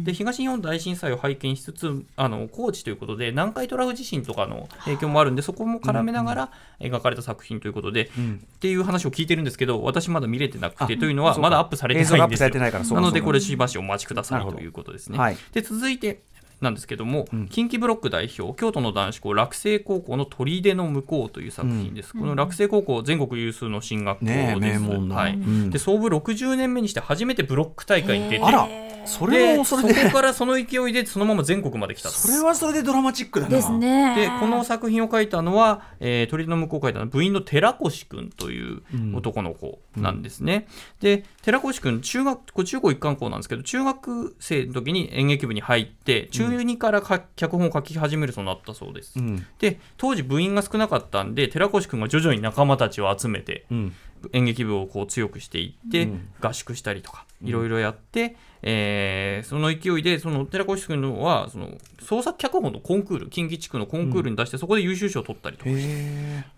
で東日本大震災を拝見しつつあの高知ということで南海トラフ地震とかの影響もあるんでそこも絡めながら描かれた作品ということで、ん。っていう話を聞いてるんですけど私まだ見れてなくてあというのはまだアップされて映像がアップされないんですよてないからそうかなのでこれしばしお待ちくださないということですね。はい。で続いてなんですけども、近畿ブロック代表京都の男子校落成高校の砦の向こうという作品です、この落成高校全国有数の進学校です、はい。うん。で創部60年目にして初めてブロック大会に出てあらそれでもそれでこからその勢いでそのまま全国まで来たと。それはそれでドラマチックだな。ですね。でこの作品を書いたのは、えー、鳥の向こうを書いたのは部員の寺越君という男の子なんですね。で寺越君中学中高一貫校なんですけど中学生の時に演劇部に入って中2からか脚本を書き始めるそうになったそうです。うん。で当時部員が少なかったんで寺越君が徐々に仲間たちを集めてうん。演劇部をこう強くしていって、うん。合宿したりとかいろいろやって、えーその勢いでその寺越君のはその創作脚本のコンクール近畿地区のコンクールに出して、そこで優秀賞を取ったりとか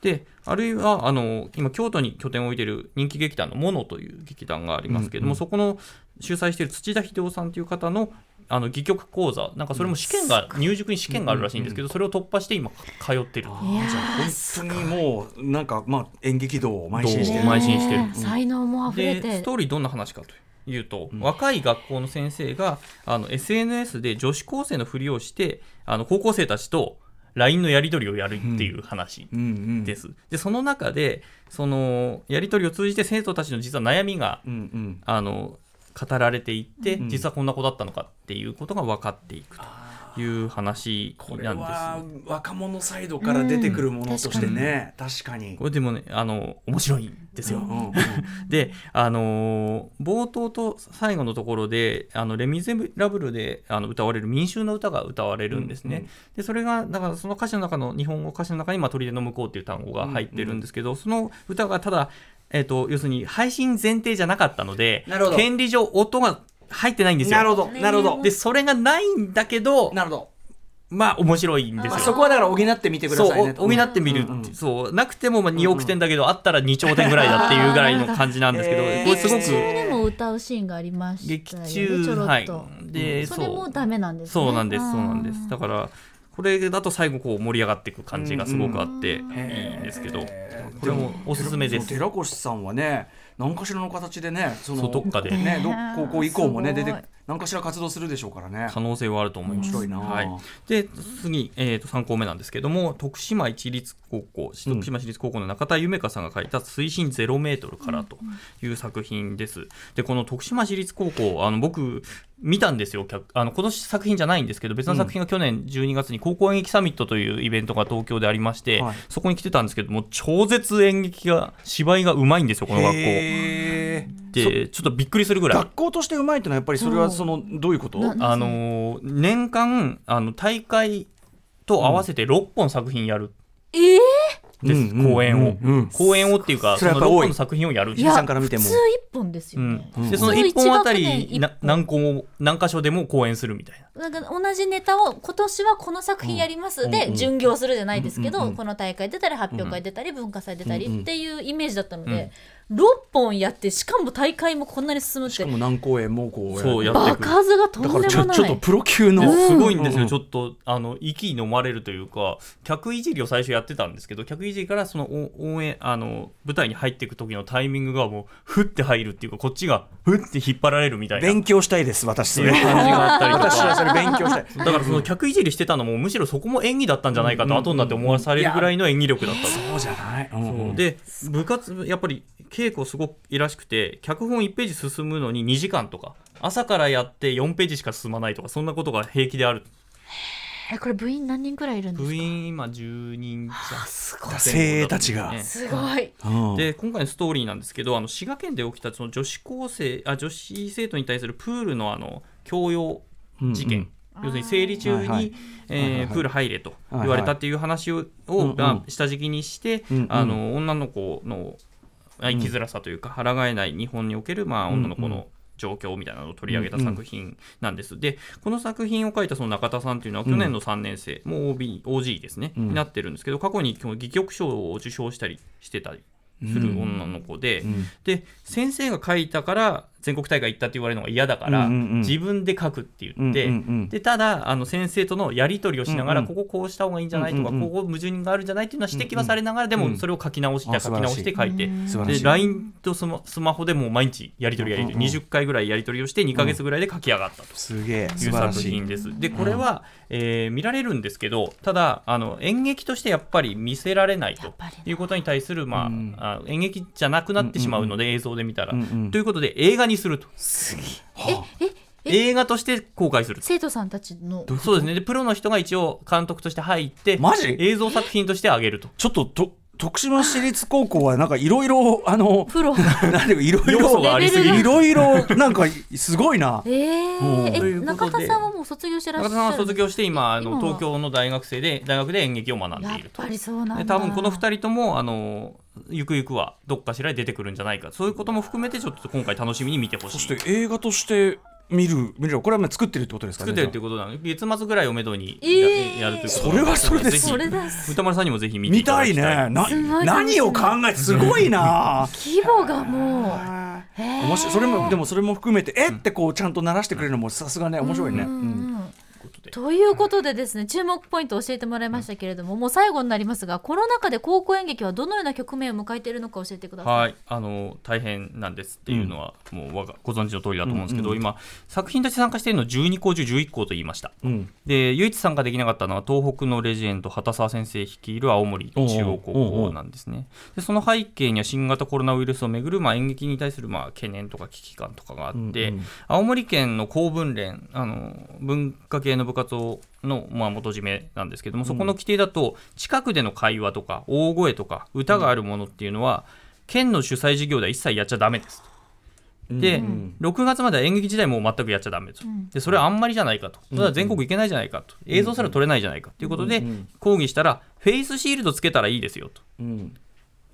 であるいはあの今京都に拠点を置いている人気劇団のモノという劇団がありますけれども、そこの主催している土田秀夫さんという方のあの戯曲講座なんかそれも試験が、入塾に試験があるらしいんですけど、それを突破して今通ってる。いや本当にもうなんかまあ演劇道を邁進して邁進してるね。才能も溢れでてストーリーどんな話かというと、若い学校の先生があの SNS で女子高生のふりをしてあの高校生たちと LINE のやり取りをやるっていう話うんうん。です。でその中でそのやり取りを通じて生徒たちの実は悩みがうんうん。あの語られていって、ん。実はこんな子だったのかっていうことが分かっていくという話これなんです。は若者サイドから出てくるものとしてね、確かに。これでもねあの面白いんですよ。うんうん で、あのー冒頭と最後のところで「あのレ・ミゼラブルで」あの歌われる民衆の歌が歌われるんですね。うんうんでそれがだからその歌詞の中の日本語歌詞の中に「まあ、砦の向こう」っていう単語が入ってるんですけど、その歌がただ、えっと要するに配信前提じゃなかったので権利上音が入ってないんですよ。なるほど。なるほど。でそれがないんだけどなるほど、まあ面白いんですよ。まあ、そこはだから補ってみてくだそうさいね。お補ってみる。って、うんうん。そうなくてもまあ2億点だけど、あったら2兆点ぐらいだっていうぐらいの感じなんですけど、へー。これすごく劇中でも歌うシーンがありましたよね。劇中はい。でそれもダメなんですね。そうなんですそうなんです。だからこれだと最後こう盛り上がっていく感じがすごくあっていいんですけど、これもおすすめです。寺寺越さんはね何かしらの形でねそのどっかで。ねど高校以降もね出て何かしら活動するでしょうからね。可能性はあると思います。面白いな。はい、で次、えー、と3校目なんですけども徳島一律高校徳島市立高校の中田夢香さんが書いた「水深0メートルから」という作品です。でこの徳島市立高校あの僕見たんですよ。客あのこの作品じゃないんですけど別の作品が去年12月に高校演劇サミットというイベントが東京でありまして、はい。そこに来てたんですけども超絶演劇が芝居がうまいんですよこの学校。へーでちょっとびっくりするぐらい。学校としてうまいってのはやっぱりそれはそのどういうこと？なあのー年間あの大会と合わせて6本作品やる。ええです、うんうん公演を、うん。うん公演をっていうかその6それはやっぱ多い。本の作品をやる。いやさんから見ても。普通一本ですようん。ね、でその1本あたり何個も何箇所でも公演するみたいな。なんか同じネタを今年はこの作品やります。で、うん。巡業するじゃないですけど、うん。うん。この大会出たり発表会出たり、文化祭出たりうんうんっていうイメージだったので、6本やってしかも大会もこんなに進むっしてかも何公演もこうそうや場数がとんだでもない。からちょちょっとプロ級の。ですごいんですよ、うん。ちょっとあの息飲まれるというか客いじりを最初やってたんですけど客いじりからそのお応援あの舞台に入っていく時のタイミングがもうふって入るっていうかこっちがふって引っ張られるみたいな。勉強したいです私。それいう感じがあったりとか私はそれ勉強したい。だからその客いじりしてたのもむしろそこも演技だったんじゃないかと後になって思わされるぐらいの演技力だったと。そうじゃない、うん。う。んで部活やっぱり稽古すごくいいらしくて脚本1ページ進むのに2時間とか朝からやって4ページしか進まないとかそんなことが平気である。えこれ部員何人くらいいるんですか？部員今10人じゃすごい。精鋭たちが。ねすごい。うん。で今回のストーリーなんですけどあの滋賀県で起きたその女子高生あ女子生徒に対するプールのあの強要事件、うん。うん要するに生理中に、はいはい。えプール入れと言われたっていう話を,、が下敷きにして、うんうん。あの女の子のあ生きづらさというか、抗えない日本における、まあ、女の子うん。うの状況みたいなのを取り上げた作品なんです。でこの作品を書いたその中田さんというのは去年の3年生、もう OB OG ですね、うん。になってるんですけど過去にこの戯曲賞を受賞したりしてたりする女の子で、ん。で先生が書いたから全国大会行ったって言われるのが嫌だから、うんうんうん。自分で書くって言って、うんうんうんでただあの先生とのやり取りをしながら、うんうん。こここうした方がいいんじゃない？とか、うんうん。うんここ矛盾があるんじゃない？っていうのは指摘はされながら、でうんもそれを書き直して、あ書き直して書いて。で LINE とスマスマホでもう毎日やり取りやり取り、うんうん20回ぐらいやり取りをして2か月ぐらいで書き上がったと。すげえ。いう作品です。でこれは、えー見られるんですけどただあの演劇としてやっぱり見せられないということに対する、まあ演劇じゃなくなってしまうので、映像で見たら、うんうん。ということで映画にすると。はあ。映画として公開すると。生徒さんたちの。そうですね。でプロの人が一応監督として入ってマジ？映像作品として上げると。ちょっとと徳島市立高校はなんかいろいろあのプロ。なんていうかいろいろがありすぎる。いろいろなんかすごいな。え うん。ー、というえことで中田さんはもう卒業してらっしゃる中田さんは卒業して今あの東京の大学生で大学で演劇を学んでいると。やっぱりそうなんだ。で多分この2人ともあのゆくゆくはどっかしらで出てくるんじゃないか。そういうことも含めてちょっと今回楽しみに見てほしい。そして映画として見る見るこれはまあ作ってるってことですかね作ってるっていうことなの。で月末ぐらいをめどにや,、えーやるということそれはそれでぜひそれだ歌丸さんにもぜひ見てい見たいただきたい。ね何を考えてすごい。な規模がもう面白いそれもでもそれも含めてえってこうちゃんと鳴らしてくれるのもさすがね面白いね、うんうんうんということでですね注目ポイントを教えてもらいましたけれども、もう最後になりますがコロナ禍で高校演劇はどのような局面を迎えているのか教えてください。はい、あの大変なんですっていうのは、もうわがご存知の通りだと思うんですけど、今作品として参加しているのは12校中11校と言いました。うん。で唯一参加できなかったのは東北のレジェンド畑沢先生率いる青森中央高校なんですね。でその背景には新型コロナウイルスをめぐる、まあ、演劇に対する、まあ、懸念とか危機感とかがあって、うんうん。青森県の公文連あの文化系の部活をの、まあ、元締めなんですけどもそこの規定だと近くでの会話とか大声とか歌があるものっていうのは、県の主催事業では一切やっちゃダメですと。で、うん。6月までは演劇時代も全くやっちゃダメと、でそれはあんまりじゃないかと、それは全国行けないじゃないかと、映像すら撮れないじゃないかということで、抗議したら、フェイスシールドつけたらいいですよとうん。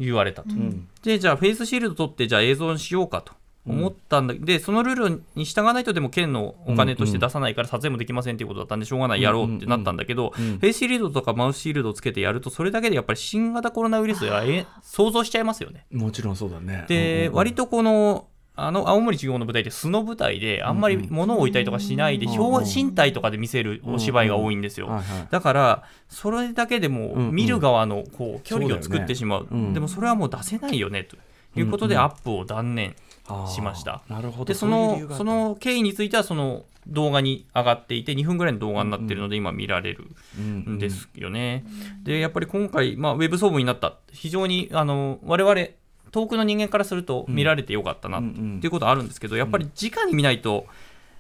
言われたと。ん。で、じゃあ、フェイスシールド取って、じゃあ映像にしようかと。思ったんだでそのルールに従わないとでも県のお金として出さないから撮影もできませんっていうことだったんでしょうがないやろうってなったんだけど、フェイスシールドとかマウスシールドをつけてやるとそれだけでやっぱり新型コロナウイルスがえ想像しちゃいますよね。もちろんそうだね。で、割とこのあの青森中央の舞台って素の舞台であんまり物を置いたりとかしないで、俳優の身体とかで見せるお芝居が多いんですよ。だからそれだけでもうんうん。見る側のこう距離を作ってしまう,、でもそれはもう出せないよねということでアップを断念しました。なるほど。でそのその経緯についてはその動画に上がっていて2分ぐらいの動画になっているので今見られるんですよね。でやっぱり今回、まあ、ウェブ総務になった。非常にあの我々遠くの人間からすると見られてよかったなっうんうん。ていうことはあるんですけどやっぱり直に見ないと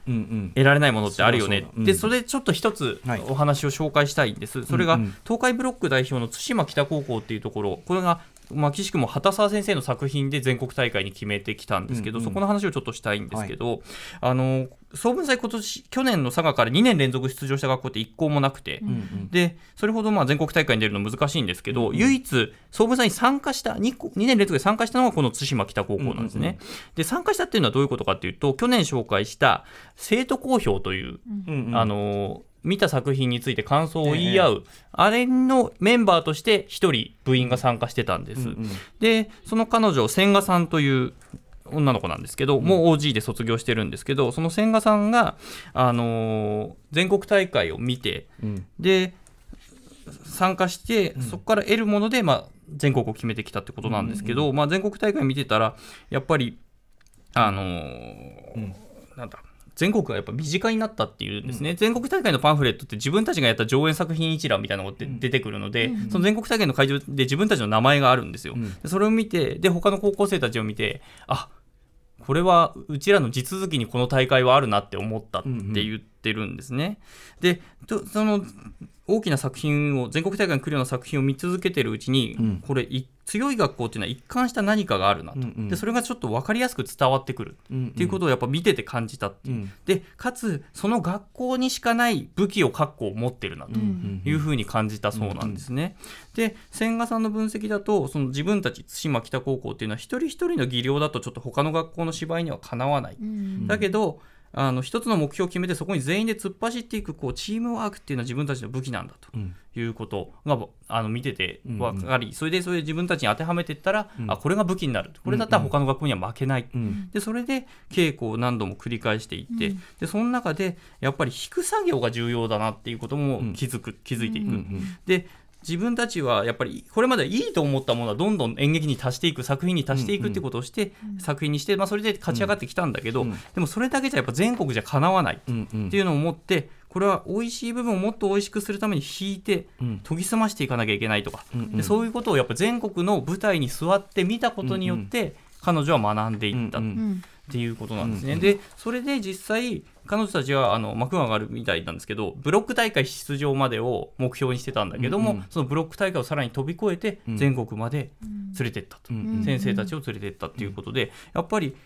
うんうん。得られないものってあるよね。そうんでそれちょっと一つはい。お話を紹介したいんです、それがうんうん。東海ブロック代表の対馬北高校っていうところ。これがまあ、岸くも畑沢先生の作品で全国大会に決めてきたんですけど、うんうん。そこの話をちょっとしたいんですけど、あの総文祭今年去年の佐賀から2年連続出場した学校って1校もなくて、うんうん。でそれほどまあ全国大会に出るの難しいんですけど、唯一総文祭に参加した 2, 個2年連続で参加したのがこの対馬北高校なんですね。で参加したっていうのはどういうことかっていうと去年紹介した生徒公表という、うんうんあの見た作品について感想を言い合う、あれのメンバーとして1人部員が参加してたんです。うんうんでその彼女千賀さんという女の子なんですけど、もう OG で卒業してるんですけどその千賀さんが、あのー全国大会を見てうん。で参加して、そこから得るもので、まあ、全国を決めてきたってことなんですけど、まあ、全国大会見てたらやっぱりあのーなんだ全国がやっぱ身近になったっていうんですね、全国大会のパンフレットって自分たちがやった上演作品一覧みたいなのって出てくるので、その全国大会の会場で自分たちの名前があるんですよ。でそれを見てで他の高校生たちを見てあこれはうちらの地続きにこの大会はあるなって思ったって言ってるんですね。でとその大きな作品を全国大会に来るような作品を見続けてるうちに、ん。これい強い学校っていうのは一貫した何かがあるなと、うんうん。でそれがちょっと分かりやすく伝わってくる。うんっていうことをやっぱ見てて感じたっていう、うん。でかつその学校にしかない武器を各校持ってるなと。いうふうに感じたそうなんですね。で千賀さんの分析だとその自分たち対馬北高校っていうのは一人一人の技量だとちょっと他の学校の芝居にはかなわない。うん。だけどあの一つの目標を決めてそこに全員で突っ走っていくこうチームワークっていうのは自分たちの武器なんだということが、あの見てて分かり、それでそれで自分たちに当てはめていったら、あこれが武器になる。これだったら他の学校には負けない、でそれで稽古を何度も繰り返していって、でその中でやっぱり引く作業が重要だなっていうことも気づく、気づいていく。で自分たちはやっぱりこれまでいいと思ったものはどんどん演劇に足していく作品に足していくってことをして、作品にして、まあ、それで勝ち上がってきたんだけど、でもそれだけじゃやっぱ全国じゃかなわないっていうのを思ってこれは美味しい部分をもっと美味しくするために引いて研ぎ澄ましていかなきゃいけないとか、でそういうことをやっぱ全国の舞台に座って見たことによって彼女は学んでいった。っていうことなんですね。で、それで実際、彼女たちはあの幕が上がるみたいなんですけど、ブロック大会出場までを目標にしてたんだけども、うんうんそのブロック大会をさらに飛び越えて、全国まで連れてったと、ん先生たちを連れてったっていうことで、やっぱり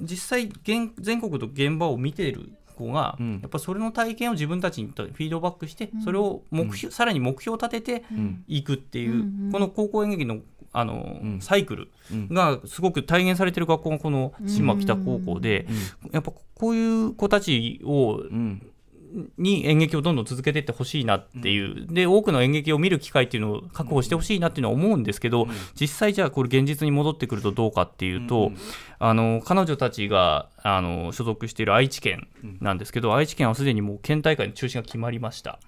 実際現、全国と現場を見てる子が、うん。やっぱそれの体験を自分たちにフィードバックして、それを目標、さらに目標を立てていくっていう、うんうん。この高校演劇のあの、うん。サイクルがすごく体現されてる学校がこの島北高校で、やっぱこういう子たちをうんに演劇をどんどん続けていってほしいなっていう、で多くの演劇を見る機会っていうのを確保してほしいなっていうのは思うんですけど、実際じゃあこれ現実に戻ってくるとどうかっていうと、あの彼女たちがあの所属している愛知県なんですけど、愛知県はすでにもう県大会の中止が決まりました。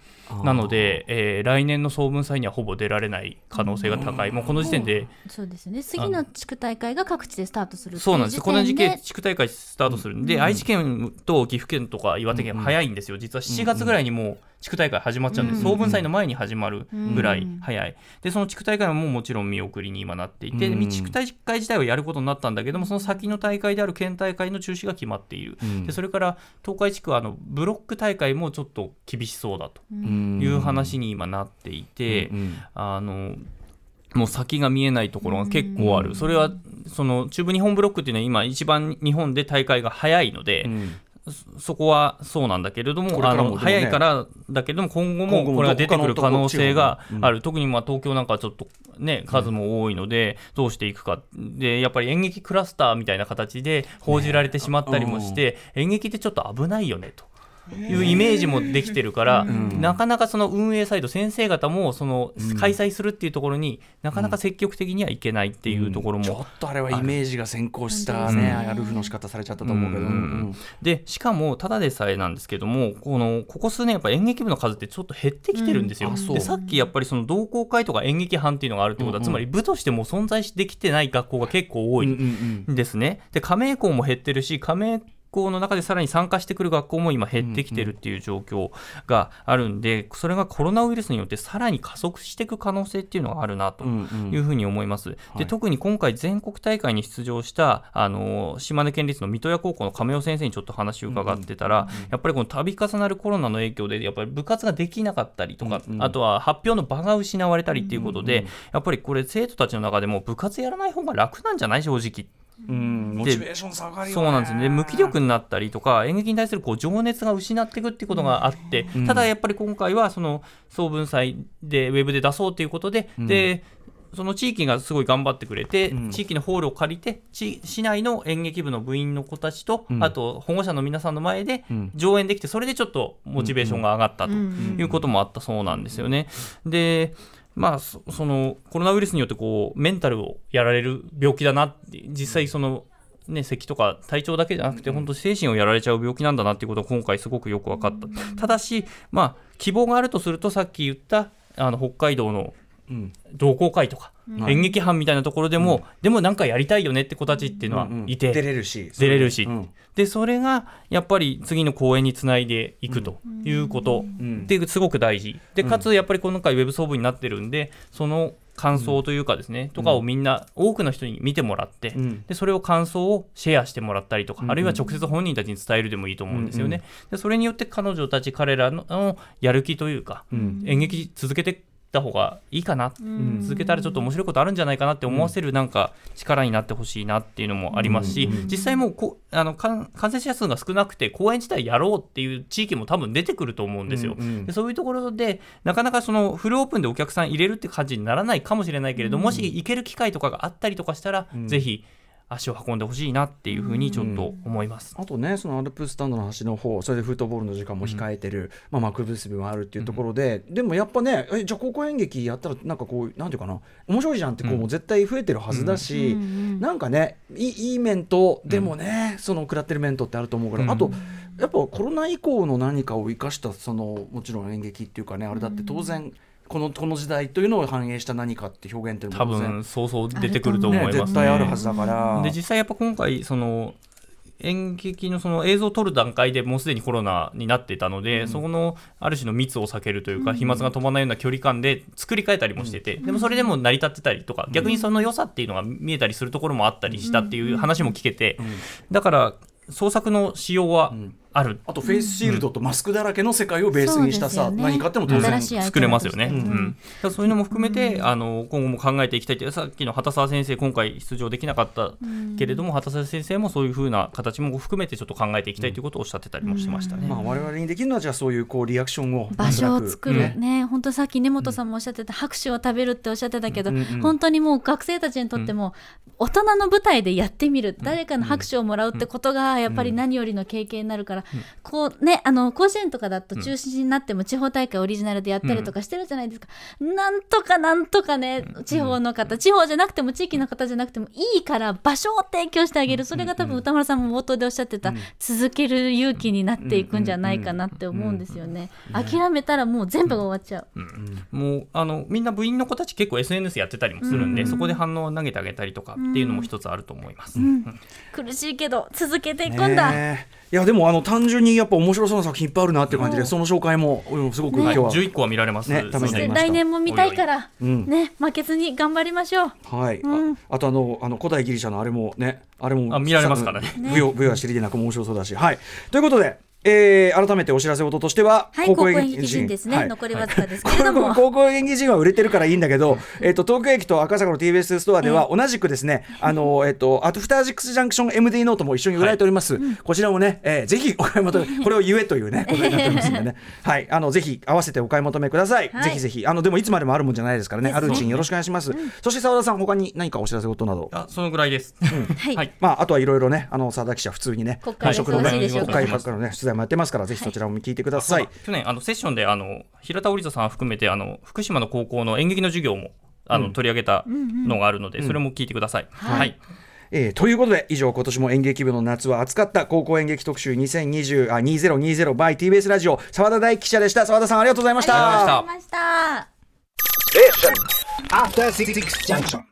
なので、えー来年の総文祭にはほぼ出られない可能性が高い、もうこの時点でそうですね。次の地区大会が各地でスタートするそうなんです。この時期地区大会スタートするんで、愛知県と岐阜県とか岩手県は早いんですよ、実は7月ぐらいにもう地区大会始まっちゃうんで、うん総文祭の前に始まるぐらいうん。早い、でその地区大会はもうもちろん見送りに今なっていて、うん地区大会自体はやることになったんだけども、その先の大会である県大会の中止が決まっている、うん。でそれから東海地区はあのブロック大会もちょっと厳しそうだとうん。いう話に今なっていて。うんあのもう先が見えないところが結構ある、それはその中部日本ブロックっていうのは今、一番日本で大会が早いので、うんそそこはそうなんだけれども、もあの早いからだけれども、今後ももこれが出てくる可能性がある、特にまあ東京なんかはちょっとね、数も多いので、どうしていくか、でやっぱり演劇クラスターみたいな形で報じられてしまったりもして、演劇ってちょっと危ないよねと。いうイメージもできてるから、なかなかその運営サイド、先生方もその開催するっていうところになかなか積極的にはいけないっていうところも、ちょっとあれはイメージが先行したね、アルフの仕方されちゃったと思うけど、でしかもただでさえなんですけどもこのここ数年やっぱ演劇部の数ってちょっと減ってきてるんですよ、でさっきやっぱりその同好会とか演劇班っていうのがあるってことは、つまり部としても存在できてない学校が結構多いん。ですね、で加盟校も減ってるし加盟校の中でさらに参加してくる学校も今減ってきてるっていう状況があるんで、それがコロナウイルスによってさらに加速していく可能性っていうのがあるなというふうに思います。で特に今回全国大会に出場したあの島根県立の水戸屋高校の亀尾先生にちょっと話を伺ってたら、やっぱりこの度重なるコロナの影響でやっぱり部活ができなかったりとか、あとは発表の場が失われたりっていうことで、やっぱりこれ生徒たちの中でも部活やらない方が楽なんじゃない？正直うん。モチベーション下がるよね。そうなんですね。無気力になったりとか演劇に対するこう情熱が失っていくっていうことがあって、ただやっぱり今回はその総文祭でウェブで出そうということで、でその地域がすごい頑張ってくれて、ん。地域のホールを借りて市市内の演劇部の部員の子たちと、ん。あと保護者の皆さんの前でん。上演できてそれでちょっとモチベーションが上がったということもあったそうなんですよね。でまあ、そそのコロナウイルスによってこうメンタルをやられる病気だなって実際その、ね、咳とか体調だけじゃなくて本当精神をやられちゃう病気なんだなっていうことが今回すごくよく分かった。ただし、まあ、希望があるとするとさっき言ったあの北海道のうん同好会とか、演劇班みたいなところでも、でもなんかやりたいよねって子たちっていうのはいて、出れるし。出れるし、うん。でそれがやっぱり次の公演につないでいくということん。ってすごく大事。でかつやっぱり今回ウェブ総部になってるんでその感想というかですね、とかをみんな多くの人に見てもらって、ん。でそれを感想をシェアしてもらったりとか、あるいは直接本人たちに伝えるでもいいと思うんですよね、でそれによって彼女たち彼らののやる気というか、演劇続けてった方がいいかな、続けたらちょっと面白いことあるんじゃないかなって思わせるなんか力になってほしいなっていうのもありますし、実際もうこあの感感染者数が少なくて公演自体やろうっていう地域も多分出てくると思うんですよ。うんうん。でそういうところでなかなかそのフルオープンでお客さん入れるって感じにならないかもしれないけれど、もし行ける機会とかがあったりとかしたら、ぜひ足を運んでほしいなっていうふうにちょっと思います。あとね、そのアルプススタンドの端の方、それでフットボールの時間も控えてる、まあ、幕結びもあるっていうところで、でもやっぱね、えじゃあ高校演劇やったら、なんかこう、なんていうかな、面白いじゃんって、こう、もう絶対増えてるはずだし、なんかね、いい面と、でもね、その食らってる面とってあると思うから、うん。あと、やっぱコロナ以降の何かを生かした、その、もちろん演劇っていうかね、あれだって当然、このこの時代というのを反映した何かって表現っていうの多も当然。分そうそう出てくると思いね、ます、絶対あるはずだから。で実際やっぱ今回その演劇のその映像を撮る段階でもうすでにコロナになっていたので、そこのある種の密を避けるというか、飛沫が飛ばないような距離感で作り変えたりもしてて、でもそれでも成り立ってたりとか、逆にその良さっていうのが見えたりするところもあったりしたっていう話も聞けて、だから創作の仕様はある、あとフェイスシールドとマスクだらけの世界をベースにしたさ、そうですよね。何かあっても当然作れますよね。うん。だからそういうのも含めて、あの今後も考えていきたいってさっきの畑沢先生今回出場できなかったけれども、畑沢先生もそういうふうな形も含めてちょっと考えていきたいということをおっしゃってたりもしてましたね。まあ、我々にできるのはじゃあそういうこうリアクションを場所を作る、うん。ね本当さっき根本さんもおっしゃってた、拍手を食べるっておっしゃってたけど、うんうん本当にもう学生たちにとっても、大人の舞台でやってみる、誰かの拍手をもらうってことがやっぱり何よりの経験になるから、こうねあの甲子園とかだと中止になっても地方大会オリジナルでやったりとかしてるじゃないですか、なんとかなんとかね地方の方、地方じゃなくても地域の方じゃなくてもいいから場所を提供してあげる、それが多分歌丸さんも冒頭でおっしゃってた、続ける勇気になっていくんじゃないかなって思うんですよね。諦めたらもう全部が終わっちゃう。もうあのみんな部員の子たち結構 SNS やってたりもするんで、そこで反応を投げてあげたりとかっていうのも一つあると思います。苦しいけど続けていくんだ。いやでもあの単純にやっぱ面白そうな作品いっぱいあるなっていう感じで、その紹介もうんすごく今日は、11個は見られます。ね来年も見たいから、うん。ね負けずに頑張りましょう。はい、ああとあのあの古代ギリシャのあれもねあれもあ見られますからね。さ 舞踊は知りでなくも面白そうだし。はい。ということでえー、改めてお知らせ事としては、はい高校演劇人。ですね。残りわずかですけれども。こ 高校演劇人は売れてるからいいんだけど、えっと東京駅と赤坂の TBS ストアでは同じくですね、あのえっとアフターシックスジャンクション MD ノートも一緒に売られております。こちらもね、えーぜひお買い求め これを言えというねことになっておりますんでね、はい。あのぜひ合わせてお買い求めください。はい。ぜひぜひあのでもいつまでもあるもんじゃないですからね。あるうちによろしくお願いします。そして澤田さん他に何かお知らせ事など？あそのぐらいです。はい。はい。まあ、あとはいろいろね、あの澤田記者、普通にね、国会のね、取材もやってますから、ぜひそちらも聞いてください。去年あのセッションであの平田織田さん含めてあの福島の高校の演劇の授業もあの、取り上げたのがあるので、それも聞いてください。はい。えーということで、以上、今年も演劇部の夏は暑かった高校演劇特集2020あ2020 by TBS ラジオ、澤田大記者でした。澤田さん、ありがとうございました。ありがとうございました